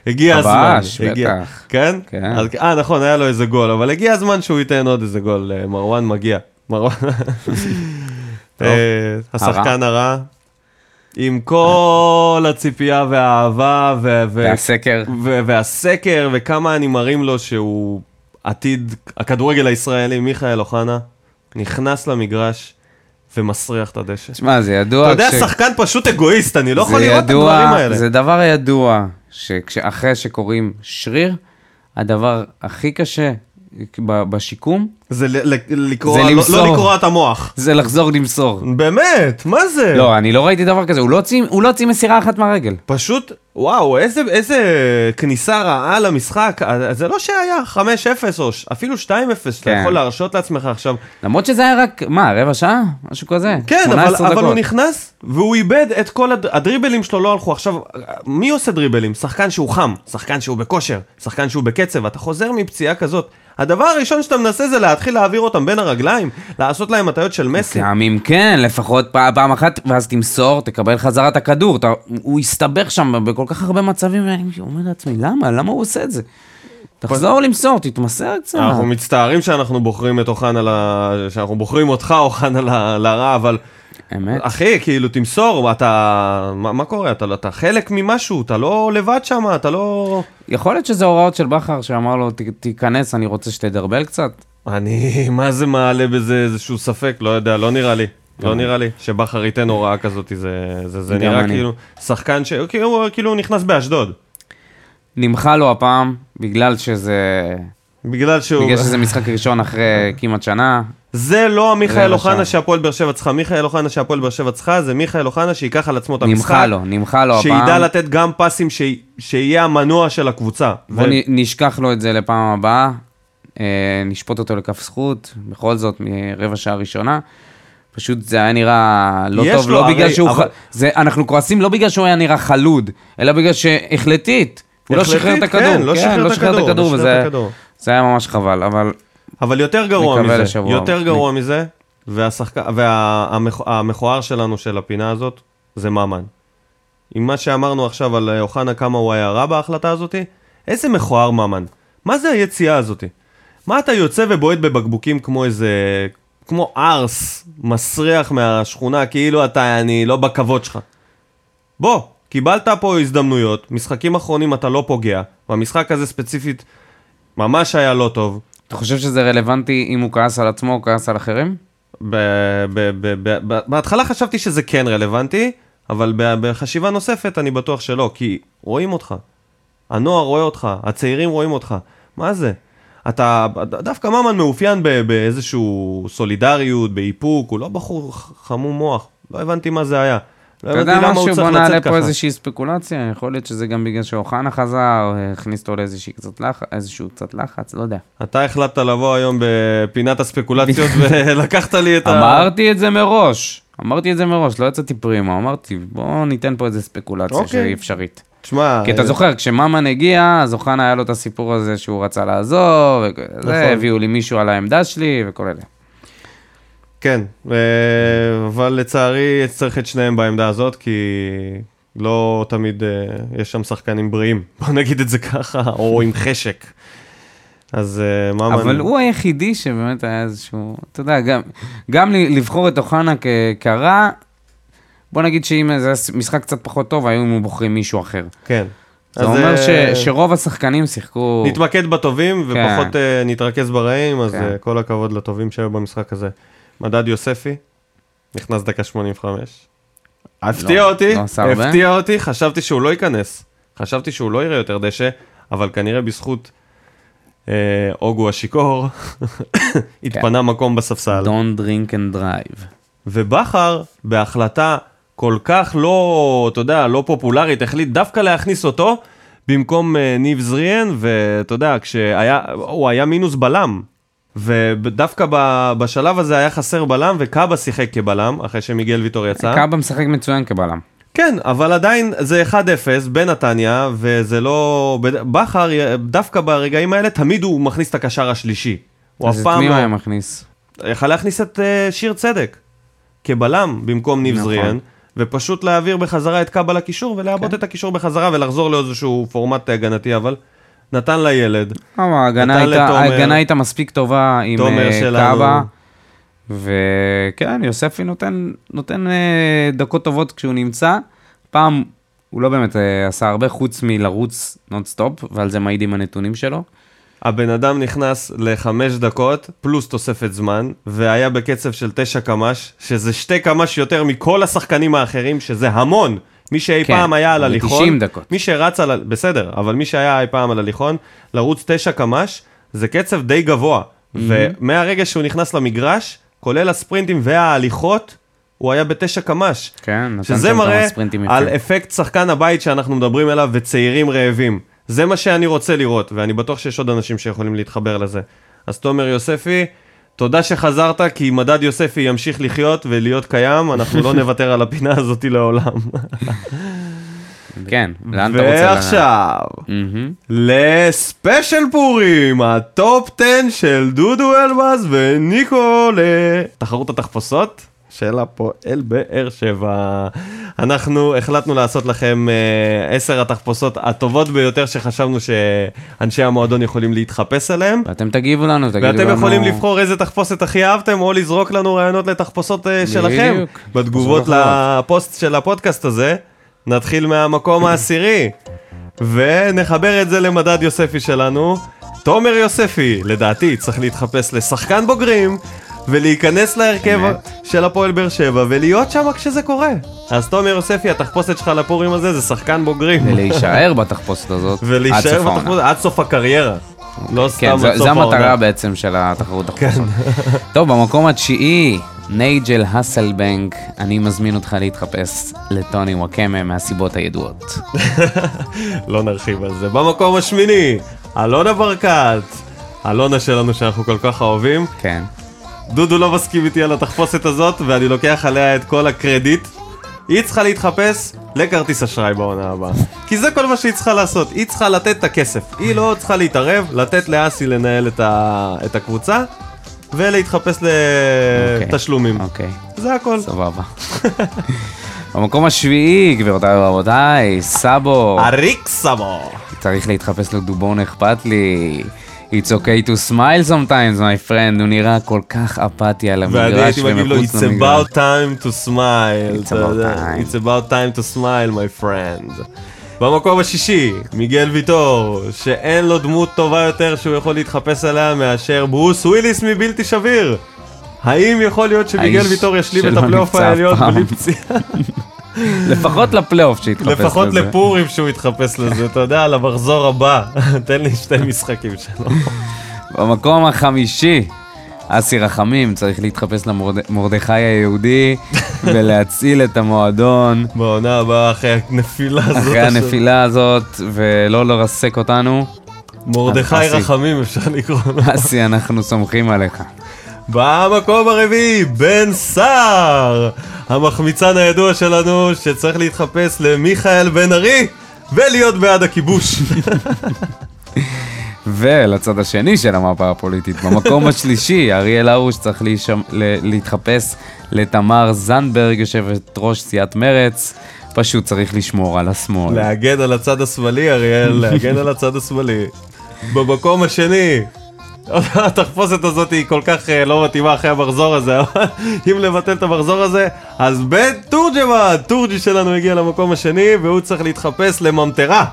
הגיע הזמן. כבש, הגיע- בטח. כן? כן. אה, נכון, היה לו איזה גול, אבל הגיע הזמן שהוא ייתן עוד איזה גול, מרואן מגיע. מרואן... אה, השחקן הרע. עם כל הציפייה והאהבה ו- והסקר. ו- והסקר, וכמה אני מרים לו שהוא עתיד הכדורגל הישראלי, מיכאל אוחנה, נכנס למגרש ומסריח את הדשא. תשמע, זה ידוע... אתה יודע, כש- שחקן פשוט אגואיסט, אני לא יכול לראות את ידוע- הדברים האלה. זה דבר ידוע, שאחרי שקוראים שריר, הדבר הכי קשה בשיקום, זה לקרוע, זה לא- למסור. לא לקרוע את המוח. זה לחזור למסור. באמת, מה זה? לא, אני לא ראיתי דבר כזה, הוא לא הוציא- לא מסירה אחת מהרגל. פשוט, וואו, איזה, איזה כניסה רעה למשחק. אה, זה לא שהיה 5-0 או אפילו 2-0, שאתה כן. יכול להרשות לעצמך עכשיו. למרות שזה היה רק, מה, רבע שעה? משהו כזה? כן, אבל, 18 אבל הוא. נכנס והוא איבד את כל הד... הדריבלים שלו לא הלכו. עכשיו, מי עושה דריבלים? שחקן שהוא חם, שחקן שהוא בכושר, שחקן שהוא בקצב, אתה חוזר מפציעה כזאת. הדבר הראשון שאתה מנסה זה להתחיל להעביר אותם בין הרגליים, לעשות להם הטיות של מסי. טעמים כן, לפחות פעם, פעם אחת, ואז תמסור, תקבל חזרה את הכדור. אתה, הוא הסתבך שם בכל כך הרבה מצבים, ואני אומר לעצמי, למה? למה הוא עושה את זה? תחזור למסור, תתמסר קצת. אנחנו מצטערים שאנחנו בוחרים את אוחנה. שאנחנו בוחרים אותך אוחנה. לרע, אבל אמת. אחי, כאילו תמסור, אתה... מה, מה קורה? אתה, אתה חלק ממשהו, אתה לא לבד שם, אתה לא... יכול להיות שזה הוראות של בכר שאמר לו, "ת- תיכנס, אני רוצה שתדרבל קצת. אני, מה זה מעלה בזה איזשהו ספק? לא יודע, לא נראה לי. לא נראה לי שבכר ייתן הוראה כזאת, זה, זה, זה נראה אני. כאילו שחקן ש... כאילו, כאילו הוא נכנס באשדוד. נמחה לו הפעם, בגלל שזה, בגלל שהוא... בגלל שזה משחק ראשון אחרי כמעט שנה. זה לא מיכאל רבע אוחנה. שהפועל באר שבע צריכה. מיכאל אוחנה שהפועל באר שבע צריכה, זה מיכאל אוחנה שייקח על עצמו את המשחק. נמחה לו, נמחה לו הפעם. שידע לתת גם פסים ש... שיהיה המנוע של הקבוצה. בוא נ- נשכח לו את זה לפעם הבאה, אה, נשפוט אותו לכף זכות, בכל זאת, מרבע שעה ראשונה. פשוט זה היה נראה לא טוב, לא הרי- בגלל שהוא... אבל- ח... זה, אנחנו כועסים לא בגלל שהוא היה נראה חלוד, אלא בגלל שהחלטית. הוא לא שחרר את הכדור. כן, לא שחרר את הכדור, לא וזה. זה היה ממש חבל, אבל אבל יותר גרוע מזה, לשבוע יותר. גרוע מזה, והמכוער שלנו של הפינה הזאת, זה ממן. עם מה שאמרנו עכשיו על אה, אוחנה, כמה הוא היה רע בהחלטה הזאתי, איזה מכוער ממן. מה זה היציאה הזאתי? מה אתה יוצא ובועט בבקבוקים כמו איזה... כמו ארס, מסריח מהשכונה, כאילו אתה, אני לא בכבוד שלך. בוא, קיבלת פה הזדמנויות, משחקים אחרונים אתה לא פוגע, והמשחק הזה ספציפית ממש היה לא טוב. אתה חושב שזה רלוונטי אם הוא כעס על עצמו או כעס על אחרים? בהתחלה חשבתי שזה כן רלוונטי, אבל בחשיבה נוספת אני בטוח שלא, כי רואים אותך. הנוער רואה אותך, הצעירים רואים אותך. מה זה? אתה, דווקא ממן מאופיין באיזשהו סולידריות, באיפוק, הוא לא בחור חמום מוח. לא הבנתי מה זה היה. לא אתה הבנתי יודע למה הוא משהו? בוא נעלה פה. איזושהי ספקולציה, יכול להיות שזה גם בגלל שאוחנה חזר, הכניס אותו לאיזושהי קצת לחץ, איזשהו קצת לחץ, לא יודע. אתה החלטת לבוא היום בפינת הספקולציות ולקחת לי את ה... אמרתי את זה מראש, אמרתי את זה מראש, לא יצאתי פרימו, אמרתי בואו ניתן פה איזה ספקולציה אוקיי. שהיא אפשרית. תשמע... כי אתה אה, זוכר, כשממן הגיע, אז אוחנה היה לו את הסיפור הזה שהוא רצה לעזוב, נכון. וזה, הביאו לי מישהו על העמדה שלי וכל אלה. כן, אה, אבל לצערי צריך את שניהם בעמדה הזאת, כי לא תמיד אה, יש שם שחקנים בריאים, בוא נגיד את זה ככה, או עם חשק. אז אה, ממן... אבל הוא היחידי שבאמת היה איזשהו, אתה יודע, גם, גם לבחור את אוחנה כרע, בוא נגיד שאם זה היה משחק קצת פחות טוב, היו בוחרים מישהו אחר. כן. זה אומר ש, שרוב השחקנים שיחקו... נתמקד בטובים כן. ופחות אה, נתרכז ברעים, אז כן. כל הכבוד לטובים שהיו במשחק הזה. מדד יוספי, נכנס דקה 85. הפתיע לא- אותי, לא. הפתיע אותי, חשבתי שהוא לא ייכנס. חשבתי שהוא לא יראה יותר דשא, אבל כנראה בזכות אה, אוגו השיכור, התפנה מקום בספסל. Don't drink and drive. ובכר, בהחלטה כל כך לא, אתה יודע, לא פופולרית, החליט דווקא להכניס אותו במקום אה, ניב זריאן, ואתה יודע, כשהיה, הוא היה מינוס בלם. ודווקא ב- בשלב הזה היה חסר בלם, וקאבה שיחק כבלם, אחרי שמיגל ויטור יצא. קאבה משחק מצוין כבלם. כן, אבל עדיין זה 1-0 בנתניה, וזה לא... בכר, דווקא ברגעים האלה, תמיד הוא מכניס את הקשר השלישי. הוא אף אז את פעם מי הוא לא... היה מכניס? יכל להכניס את uh, שיר צדק כבלם במקום ניב נכון. זריאן, ופשוט להעביר בחזרה את קאבה לקישור ולעבות כן. את הקישור בחזרה ולחזור לאיזשהו פורמט הגנתי, אבל נתן לילד. אה, ההגנה הייתה- מספיק טובה עם אה. קאבה. וכן, יוספי נותן, נותן אה, דקות טובות כשהוא נמצא. פעם הוא לא באמת עשה הרבה חוץ מלרוץ נונסטופ, ועל זה מעידים הנתונים שלו. הבן אדם נכנס לחמש דקות, פלוס תוספת זמן, והיה בקצב של תשע קמ"ש, שזה שתי קמ"ש יותר מכל השחקנים האחרים, שזה המון. מי שאי כן, פעם היה על הליכון, 90 דקות. מי שרץ על, בסדר, אבל מי שהיה אי פעם על הליכון, לרוץ תשע קמ"ש, זה קצב די גבוה. ומהרגע שהוא נכנס למגרש, כולל הספרינטים וההליכות, הוא היה בתשע קמ"ש. כן, נתן שזה שם כמה מראה ספרינטים על יפים. אפקט שחקן הבית שאנחנו מדברים עליו וצעירים רעבים. זה מה שאני רוצה לראות, ואני בטוח שיש עוד אנשים שיכולים להתחבר לזה. אז תומר יוספי, תודה שחזרת, כי מדד יוספי ימשיך לחיות ולהיות קיים, אנחנו לא נוותר על הפינה הזאתי לעולם. כן, לאן אתה רוצה... ועכשיו. לספיישל פורים, הטופ 10 של דודו אלבז וניקו לתחרות התחפושות של הפועל באר שבע. אנחנו החלטנו לעשות לכם אה, עשר התחפושות הטובות ביותר שחשבנו שאנשי המועדון יכולים להתחפש עליהם. ואתם תגיבו לנו, תגידו לנו... ואתם יכולים לבחור איזה תחפושת הכי אהבתם, או לזרוק לנו רעיונות לתחפושות אה, שלכם. בדיוק. בתגובות לפוסט של הפודקאסט הזה, נתחיל מהמקום העשירי, ונחבר את זה למדד יוספי שלנו. תומר יוספי, לדעתי, צריך להתחפש לשחקן בוגרים, ולהיכנס להרכב. של הפועל באר שבע, ולהיות שם כשזה קורה. אז תומר יוספי, התחפושת שלך לפורים הזה זה שחקן בוגרים. ולהישאר בתחפושת הזאת. עד ולהישאר סוף העונה. בתחפושת עד סוף הקריירה. לא סתם כן, עד זו- סוף זו העונה. המטרה בעצם של התחרות כן. תחפושות. טוב, במקום התשיעי, נייג'ל הסלבנק, אני מזמין אותך להתחפש לטוני וואקמה מהסיבות הידועות. לא נרחיב על זה. במקום השמיני, אלונה ברקת. אלונה שלנו שאנחנו כל כך אוהבים. כן. דודו לא מסכים איתי על התחפושת הזאת, ואני לוקח עליה את כל הקרדיט. היא צריכה להתחפש לכרטיס אשראי בעונה הבאה. כי זה כל מה שהיא צריכה לעשות, היא צריכה לתת את הכסף. היא לא צריכה להתערב, לתת לאסי לנהל את, ה... את הקבוצה, ולהתחפש לתשלומים. אוקיי, זה הכל. סבבה. במקום השביעי, גבירותיי ורבותיי, סאבו. אריק סמו. צריך להתחפש לדובון אכפת לי. It's okay to smile sometimes, my friend, הוא נראה כל כך אפאתי על ואני המגרש הייתי מגיב לו, ומחוץ It's למגרש. about time to smile. It's about time. It's about time to smile, my friend. במקום השישי, מיגל ויטור, שאין לו דמות טובה יותר שהוא יכול להתחפש עליה מאשר ברוס וויליס מבלתי שביר. האם יכול להיות שמיגל ויטור ישלים את הפלייאוף העליון. בלי פציעה? לפחות לפלייאוף שיתחפש לזה. לפחות לפורים שהוא יתחפש לזה, אתה יודע, למחזור הבא. תן לי שתי משחקים שלו. במקום החמישי, אסי רחמים צריך להתחפש למרדכי היהודי ולהציל את המועדון בעונה הבאה אחרי הנפילה הזאת. אחרי הנפילה הזאת ולא לרסק אותנו. מרדכי. רחמים אפשר לקרוא לו. אסי, אנחנו סומכים עליך. במקום הרביעי, בן סער! המחמיצן הידוע שלנו שצריך להתחפש למיכאל בן ארי ולהיות בעד הכיבוש. ולצד השני של המפה הפוליטית, במקום השלישי, אריאל הרוש צריך להישמ... להתחפש לתמר זנדברג, יושבת ראש סיעת מרץ, פשוט צריך לשמור על השמאל. להגן על הצד השמאלי, אריאל, להגן על הצד השמאלי. במקום השני, התחפושת הזאת היא כל כך אה, לא מתאימה אחרי המחזור הזה, אבל אם לבטל את המחזור הזה, אז בן תורג'מן, תורג'י שלנו הגיע למקום השני, והוא צריך להתחפש לממטרה.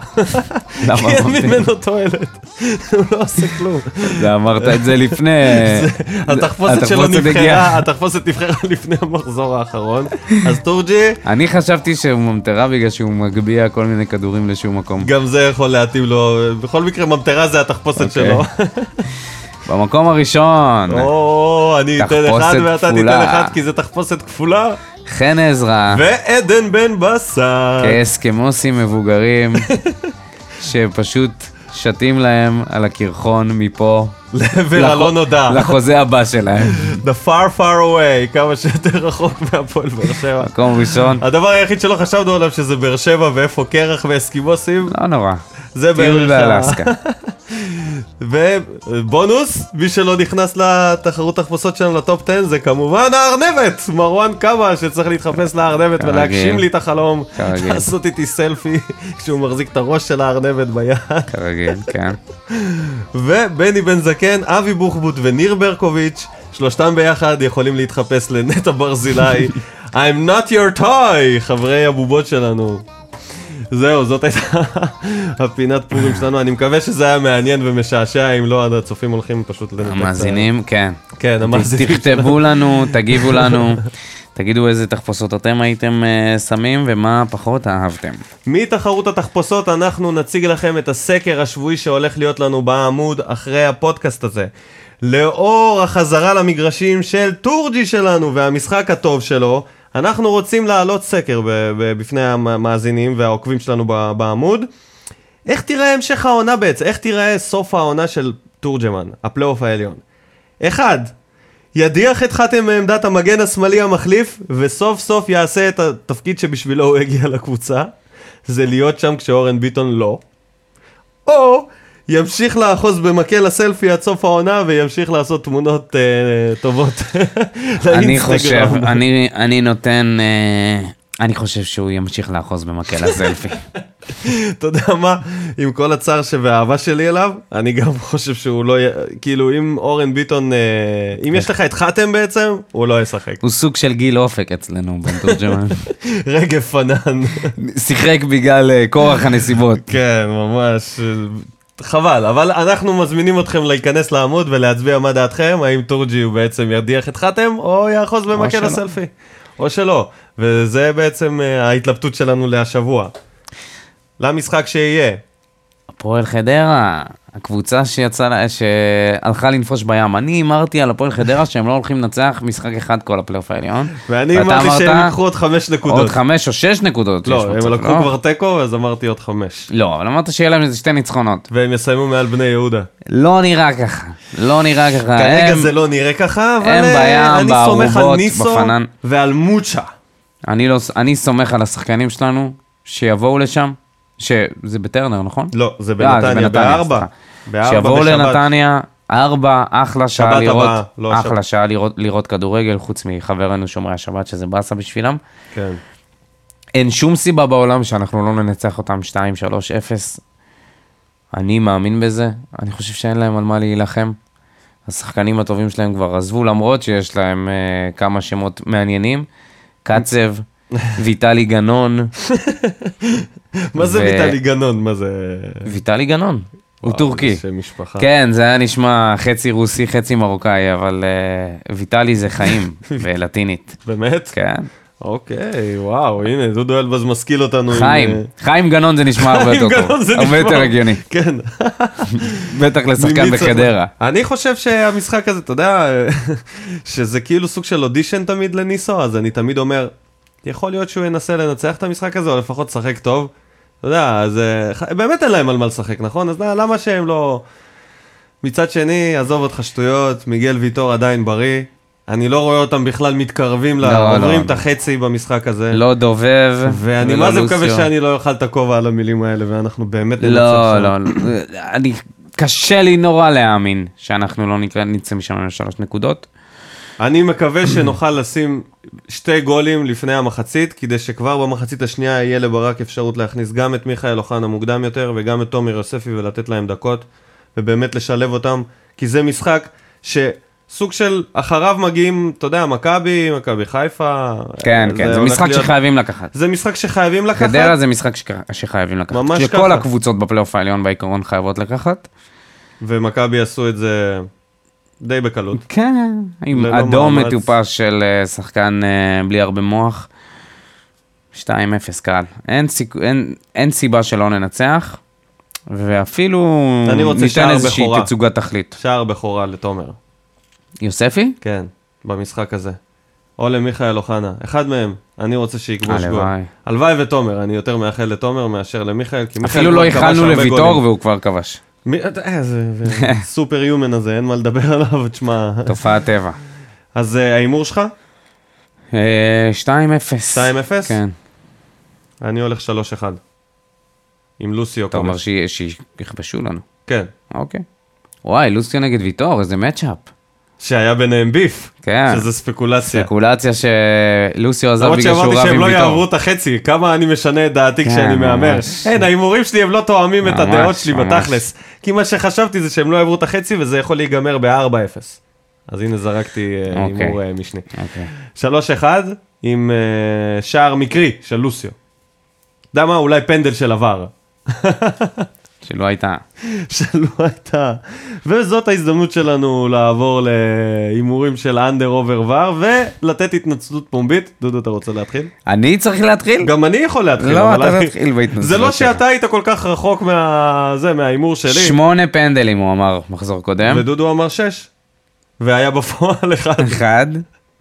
למה כי אין? ממנו תועלת, הוא לא עושה כלום. זה אמרת את זה לפני... התחפושת שלו התחפושת הגיעה. נבחרה, התחפושת נבחרה לפני המחזור האחרון. אז תורג'י, אני חשבתי שהוא ממטרה בגלל שהוא מגביה כל מיני כדורים לשום מקום. גם זה יכול להתאים לו, בכל מקרה ממטרה זה התחפושת אוקיי. שלו. במקום הראשון, או, אני אתן אחד ואתה תיתן. אחד כי זה תחפושת כפולה. חן עזרא, ועדן בן בסט. כאסקמוסים מבוגרים, שפשוט שתים להם על הקרחון מפה לעבר הלא נודע. לחוזה הבא שלהם. The far far away, כמה שיותר רחוק מהפועל באר שבע. מקום ראשון, הדבר היחיד שלא חשבנו עליו שזה באר שבע ואיפה קרח ואסקימוסים, לא נורא. זה טיול באלסקה. ובונוס, מי שלא נכנס לתחרות תחפושות שלנו לטופ 10 זה כמובן הארנבת, מרואן קאבה שצריך להתחפש לארנבת. ולהגשים לי את החלום. לעשות איתי סלפי כשהוא מחזיק את הראש של הארנבת ביד. כרגיל, כן. ובני בן זקן, אבי בוחבוט וניר ברקוביץ', שלושתם ביחד יכולים להתחפש לנטע ברזילי. I'm not your toy, חברי הבובות שלנו. זהו, זאת הייתה הפינת פורים שלנו, אני מקווה שזה היה מעניין ומשעשע, אם לא, הצופים הולכים פשוט לנתק. המאזינים, כן. כן, המאזינים. תכתבו לנו, תגיבו לנו, תגידו איזה תחפושות אתם הייתם אה, שמים ומה פחות אהבתם. מתחרות התחפושות אנחנו נציג לכם את הסקר השבועי שהולך להיות לנו בעמוד אחרי הפודקאסט הזה. לאור החזרה למגרשים של טורג'י שלנו והמשחק הטוב שלו, אנחנו רוצים להעלות סקר בפני המאזינים והעוקבים שלנו בעמוד. איך תראה המשך העונה בעצם? איך תראה סוף העונה של תורג'מן, הפלייאוף העליון? אחד, ידיח את חתם מעמדת המגן השמאלי המחליף, וסוף סוף יעשה את התפקיד שבשבילו הוא הגיע לקבוצה, זה להיות שם כשאורן ביטון לא. או ימשיך לאחוז במקל הסלפי עד סוף העונה וימשיך לעשות תמונות אה, טובות אני חושב. אני, אני נותן, אה, אני חושב שהוא ימשיך לאחוז במקל הסלפי. אתה יודע מה, עם כל הצער והאהבה שלי אליו, אני גם חושב שהוא לא, כאילו אם אורן ביטון, אה, אם יש לך את חתם בעצם, הוא לא ישחק. הוא סוג של גיל אופק אצלנו, בן תורג'מן. רגב פנן. שיחק בגלל כורח הנסיבות. כן, ממש. חבל, אבל אנחנו מזמינים אתכם להיכנס לעמוד ולהצביע מה דעתכם, האם תורג'י הוא בעצם ידיח את חתם, או יאחוז במקל. הסלפי. או שלא. וזה בעצם אה, ההתלבטות שלנו להשבוע. למשחק שיהיה. הפועל חדרה, הקבוצה שיצאה, שהלכה לנפוש בים. אני הימרתי על הפועל חדרה שהם לא הולכים לנצח משחק אחד כל הפלייאוף העליון. ואני אמרתי שהם ייקחו עוד חמש נקודות. עוד חמש או שש נקודות. לא, הם לקחו לא? כבר תיקו, אז אמרתי עוד חמש. לא, אבל אמרת שיהיה להם איזה שתי ניצחונות. והם יסיימו מעל בני יהודה. לא נראה ככה. לא נראה ככה. כרגע זה לא נראה ככה, אבל אה, אני סומך על ניסו. ועל מוצ'ה. לא, אני סומך על השחקנים שלנו שיבואו לשם, שזה בטרנר, נכון? לא, זה אה, בנתניה, בארבע. שיבואו. לנתניה, ארבע, אחלה שעה לראות, לא אחלה. שעה לראות, לראות כדורגל, חוץ מחברינו שומרי השבת, שזה באסה בשבילם. כן. אין שום סיבה בעולם שאנחנו לא ננצח אותם 2, 3, 0. אני מאמין בזה, אני חושב שאין להם על מה להילחם. השחקנים הטובים שלהם כבר עזבו, למרות שיש להם uh, כמה שמות מעניינים. קצב, ויטלי גנון, מה זה ויטלי גנון? מה זה... ויטלי גנון, הוא טורקי. זה שם משפחה. כן, זה היה נשמע חצי רוסי, חצי מרוקאי, אבל uh, ויטלי זה חיים, בלטינית. באמת? כן. אוקיי, וואו, הנה, דודו אלבז משכיל אותנו. חיים, אה, חיים גנון זה נשמע הרבה יותר טוב, הרבה יותר הגיוני. כן. בטח לשחקן בחדרה. אני חושב שהמשחק הזה, אתה יודע, שזה כאילו סוג של אודישן תמיד לניסו, אז אני תמיד אומר, יכול להיות שהוא ינסה לנצח את המשחק הזה, או לפחות לשחק טוב. אתה יודע, אז אה, באמת אין להם על מה לשחק, נכון? אז למה שהם לא... מצד שני, עזוב אותך שטויות, מיגל ויטור עדיין בריא, אני לא רואה אותם בכלל מתקרבים, לא, לא, עוברים לא. את החצי במשחק הזה. לא דובב. ואני מה זה מקווה. שאני לא אוכל את הכובע על המילים האלה, ואנחנו באמת ננצח לא, שם. לא, לא. אני... קשה לי נורא להאמין שאנחנו לא נצא משם לשלוש נקודות. אני מקווה שנוכל לשים שתי גולים לפני המחצית, כדי שכבר במחצית השנייה יהיה לברק אפשרות להכניס גם את מיכאל אוחנה מוקדם יותר, וגם את תומר יוספי ולתת להם דקות, ובאמת לשלב אותם, כי זה משחק שסוג של אחריו מגיעים, אתה יודע, מכבי, מכבי חיפה. כן, כן, זה משחק להיות- שחייבים לקחת. זה משחק שחייבים לקחת. חדרה זה משחק שק- שחייבים לקחת. ממש שכל ככה. הקבוצות בפלייאוף העליון בעיקרון חייבות לקחת. ומכבי עשו את זה די בקלות. כן, עם אדום מאמץ. מטופש של אה, שחקן אה, בלי הרבה מוח. 2-0 קל. אין, סיכ... אין, אין סיבה שלא ננצח, ואפילו ניתן איזושהי. תצוגת תכלית. שער בכורה לתומר. יוספי? כן, במשחק הזה. או למיכאל אוחנה, אחד מהם, אני רוצה שיכבוש גול. הלוואי. הלוואי ותומר, אני יותר מאחל לתומר מאשר למיכאל, כי מיכאל אפילו כבר לא כבש הרבה לוויטור גולים. והוא כבר כבש. מי- אה, זה זה סופר יומן הזה, אין מה לדבר עליו, תשמע. תופעת טבע. אז אה, ההימור שלך? אה, 2-0. 2-0? כן. אני הולך 3-1. עם לוסיו אתה אומר שיכבשו לנו. כן. אוקיי. וואי, לוסיו נגד ויטור, איזה מצ'אפ. שהיה ביניהם ביף. כן. שזה ספקולציה. ספקולציה שלוסיו עזב למרות בגלל שהוא שאמרתי רב שהם עם לא יעברו ויטור. את החצי, כמה אני משנה את דעתי כן, כשאני מהמר. ממש. אין, ההימורים שלי הם לא תואמים את הדעות שלי ממש. בתכלס. כי מה שחשבתי זה שהם לא יעברו את החצי וזה יכול להיגמר ב-4-0. אז הנה זרקתי אה, אוקיי. הימור אה, משני. אוקיי. 3-1 עם אה, שער מקרי של לוסיו. אתה יודע מה? אולי פנדל של עבר. שלא הייתה. שלא הייתה. וזאת ההזדמנות שלנו לעבור להימורים של אנדר אובר ור ולתת התנצלות פומבית. דודו, אתה רוצה להתחיל? אני צריך להתחיל? גם אני יכול להתחיל. לא, אתה אני- תתחיל בהתנצלות זה לא. שאתה היית כל כך רחוק מה... זה, מההימור שלי. שמונה פנדלים הוא אמר מחזור קודם. ודודו אמר שש. והיה בפועל אחד. אחד.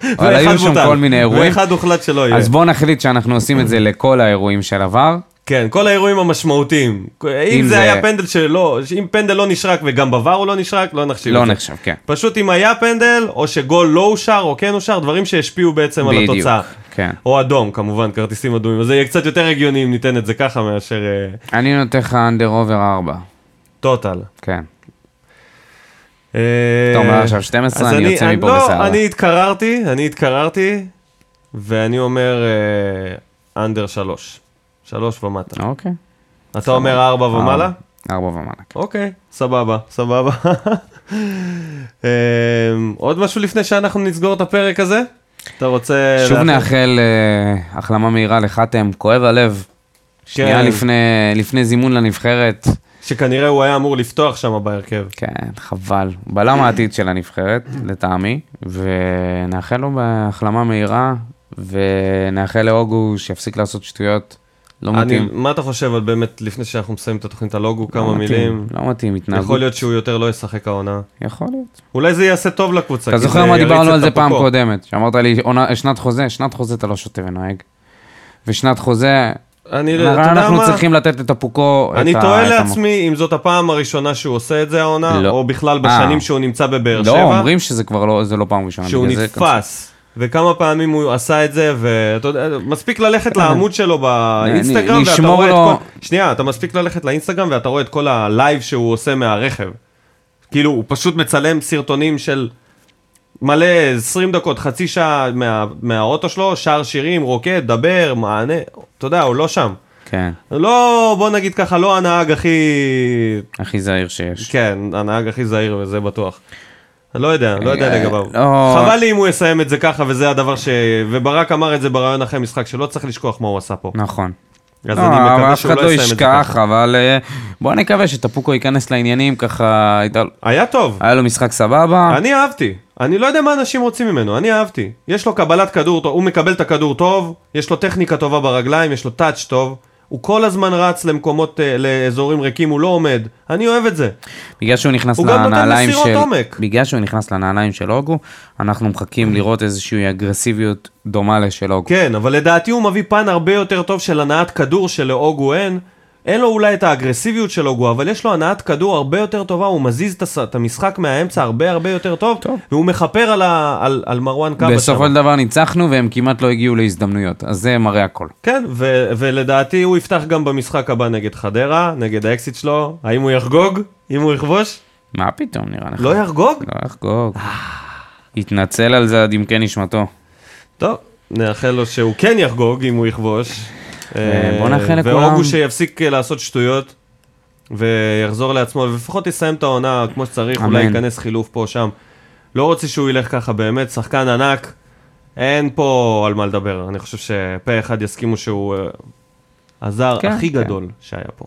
אבל היו שם. כל מיני אירועים. ואחד הוחלט שלא יהיה. אז בואו נחליט שאנחנו עושים את זה לכל האירועים של עבר. כן, כל האירועים המשמעותיים. אם אם זה היה פנדל שלא, אם פנדל לא נשרק וגם בVAR הוא לא נשרק, לא נחשיב לא את זה. נחשב, כן. פשוט אם היה פנדל, או שגול לא אושר, או כן אושר, דברים שהשפיעו בעצם על בדיוק, התוצאה. כן. או אדום, כמובן, כרטיסים אדומים. אז זה יהיה קצת יותר הגיוני אם ניתן את זה ככה מאשר אה, אני נותן לך under over 4. total. כן. אה, אתה אומר עכשיו 12, אז אני יוצא מפה לא, בסערה. אני התקררתי, אני התקררתי, ואני אומר אה, under שלוש. שלוש ומטה. אוקיי. אתה אומר ארבע ומעלה? ארבע ומעלה. כן. אוקיי, סבבה, סבבה. אה, עוד משהו לפני שאנחנו נסגור את הפרק הזה? אתה רוצה... שוב לאחל- נאחל אה, החלמה מהירה לחתם, כואב הלב. שנייה כן. לפני, לפני זימון לנבחרת. שכנראה הוא היה אמור לפתוח שם בהרכב. כן, חבל. בלם העתיד של הנבחרת, לטעמי, ונאחל לו בהחלמה מהירה, ונאחל להוגו שיפסיק לעשות שטויות. לא אני, מתאים. מה אתה חושב על באמת, לפני שאנחנו מסיימים את התוכנית הלוגו, לא כמה מתאים, מילים? לא מתאים, התנהגות. יכול להיות שהוא יותר לא ישחק העונה. יכול להיות. אולי זה יעשה טוב לקבוצה. אתה זוכר מה דיברנו על זה פעם. קודמת? שאמרת לי, עונה- שנת חוזה, שנת חוזה אתה לא שותה ונוהג. ושנת חוזה, אני, אתה יודע אנחנו מה? צריכים לתת את הפוקוס. אני ה- תוהה את המ- לעצמי אם זאת הפעם הראשונה שהוא עושה את זה העונה, לא. או בכלל אה. בשנים שהוא נמצא בבאר שבע. לא, אומרים שזה כבר לא, זה לא פעם ראשונה. שהוא בגלל זה נתפס. וכמה פעמים הוא עשה את זה, ואתה יודע, מספיק ללכת לעמוד שלו באינסטגרם, ואתה רואה את לו- כל... שנייה, אתה מספיק ללכת לאינסטגרם, ואתה רואה את כל הלייב שהוא עושה מהרכב. כאילו, הוא פשוט מצלם סרטונים של מלא 20 דקות, חצי שעה מה, מהאוטו שלו, שר שירים, רוקד, דבר, מענה, אתה יודע, הוא לא שם. כן, לא, בוא נגיד ככה, לא הנהג הכי... הכי זהיר שיש. כן, הנהג הכי זהיר, וזה בטוח. לא יודע, לא יודע אה, לגביו. לא. חבל לי אם הוא יסיים את זה ככה, וזה הדבר ש... וברק אמר את זה ברעיון אחרי משחק, שלא צריך לשכוח מה הוא עשה פה. נכון. אז לא, אני מקווה שהוא לא לא יסיים את זה ישכח, ככה. אבל אה, בוא נקווה שטפוקו ייכנס לעניינים ככה, היה טוב. היה לו משחק סבבה. אני אהבתי. אני לא יודע מה אנשים רוצים ממנו, אני אהבתי. יש לו קבלת כדור טוב, הוא מקבל את הכדור טוב, יש לו טכניקה טובה ברגליים, יש לו טאץ' טוב. הוא כל הזמן רץ למקומות, אה, לאזורים ריקים, הוא לא עומד. אני אוהב את זה. בגלל שהוא נכנס הוא גם נותן לנעליים מסירות של... עומק. בגלל שהוא נכנס לנעליים של אוגו, אנחנו מחכים לראות איזושהי אגרסיביות דומה לשל אוגו. כן, אבל לדעתי הוא מביא פן הרבה יותר טוב של הנעת כדור שלאוגו אין. אין לו אולי את האגרסיביות של אוגו, אבל יש לו הנעת כדור הרבה יותר טובה, הוא מזיז את המשחק מהאמצע הרבה הרבה יותר טוב, טוב. והוא מכפר על, ה, על, על מרואן קאבה בסופו. של דבר ניצחנו והם כמעט לא הגיעו להזדמנויות, אז זה מראה הכל. כן, ו- ולדעתי הוא יפתח גם במשחק הבא נגד חדרה, נגד האקסיט שלו, האם הוא יחגוג? אם הוא יכבוש? מה פתאום נראה לך? לא יחגוג? לא יחגוג. יתנצל על זה עד עמקי נשמתו. טוב, נאחל לו שהוא כן יחגוג אם הוא יכבוש. אה, בוא נאחל לכולם. והוגו שיפסיק אה, לעשות שטויות, ויחזור לעצמו, ולפחות יסיים את העונה כמו שצריך, אמן. אולי ייכנס חילוף פה או שם. לא רוצה שהוא ילך ככה באמת, שחקן ענק, אין פה על מה לדבר. אני חושב שפה אחד יסכימו שהוא אה, הזר כן, הכי כן. גדול שהיה פה.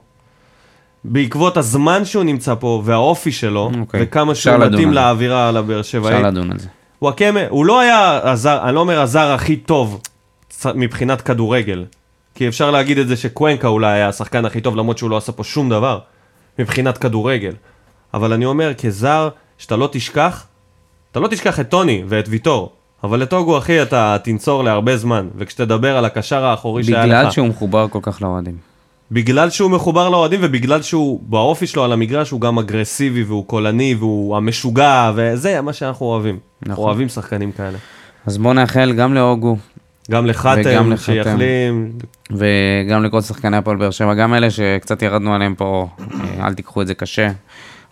בעקבות הזמן שהוא נמצא פה, והאופי שלו, אוקיי, וכמה שהוא מתאים. לאווירה על הבאר שבעי. אפשר לדון על זה. וואקמה, הוא לא היה הזר, אני לא אומר הזר הכי טוב מבחינת כדורגל. כי אפשר להגיד את זה שקוונקה אולי היה השחקן הכי טוב, למרות שהוא לא עשה פה שום דבר, מבחינת כדורגל. אבל אני אומר, כזר, שאתה לא תשכח, אתה לא תשכח את טוני ואת ויטור, אבל את אוגו, אחי, אתה תנצור להרבה זמן. וכשתדבר על הקשר האחורי שהיה לך... בגלל שהוא מחובר כל כך לאוהדים. בגלל שהוא מחובר לאוהדים ובגלל שהוא באופי שלו על המגרש הוא גם אגרסיבי והוא קולני והוא המשוגע וזה מה שאנחנו אוהבים. נכון. אוהבים שחקנים כאלה. אז בואו נאחל גם להוגו גם לחתם. שיחלים. וגם לכל שחקני הפועל באר שבע, גם אלה שקצת ירדנו עליהם פה, אה, אל תיקחו את זה קשה.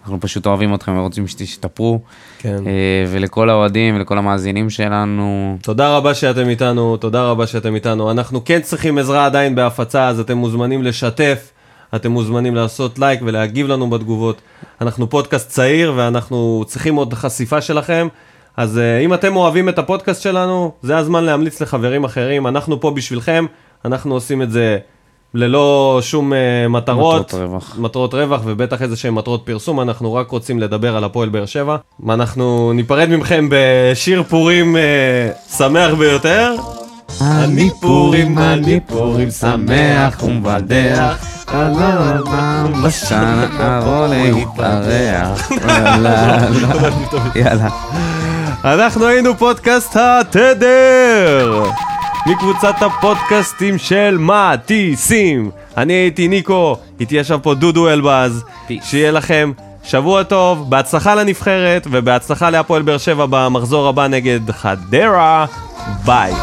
אנחנו פשוט אוהבים אתכם ורוצים שתשתפרו. כן. אה, ולכל האוהדים ולכל המאזינים שלנו, תודה רבה שאתם איתנו, תודה רבה שאתם איתנו. אנחנו כן צריכים עזרה עדיין בהפצה, אז אתם מוזמנים לשתף, אתם מוזמנים לעשות לייק ולהגיב לנו בתגובות. אנחנו פודקאסט צעיר ואנחנו צריכים עוד חשיפה שלכם. אז uh, אם אתם אוהבים את הפודקאסט שלנו, זה הזמן להמליץ לחברים אחרים. אנחנו פה בשבילכם, אנחנו עושים את זה ללא שום uh, מטרות. מטרות רווח. מטרות רווח ובטח איזה שהם מטרות פרסום, אנחנו רק רוצים לדבר על הפועל באר שבע. אנחנו ניפרד מכם בשיר פורים אה, שמח ביותר. אני פורים, אני פורים, שמח ומבדח. בשנה האחרון להתארח. יאללה. אנחנו היינו פודקאסט התדר! מקבוצת הפודקאסטים של מטיסים. אני הייתי ניקו, איתי ישב פה דודו אלבז. שיהיה לכם שבוע טוב, בהצלחה לנבחרת ובהצלחה להפועל באר שבע במחזור הבא נגד חדרה. ביי.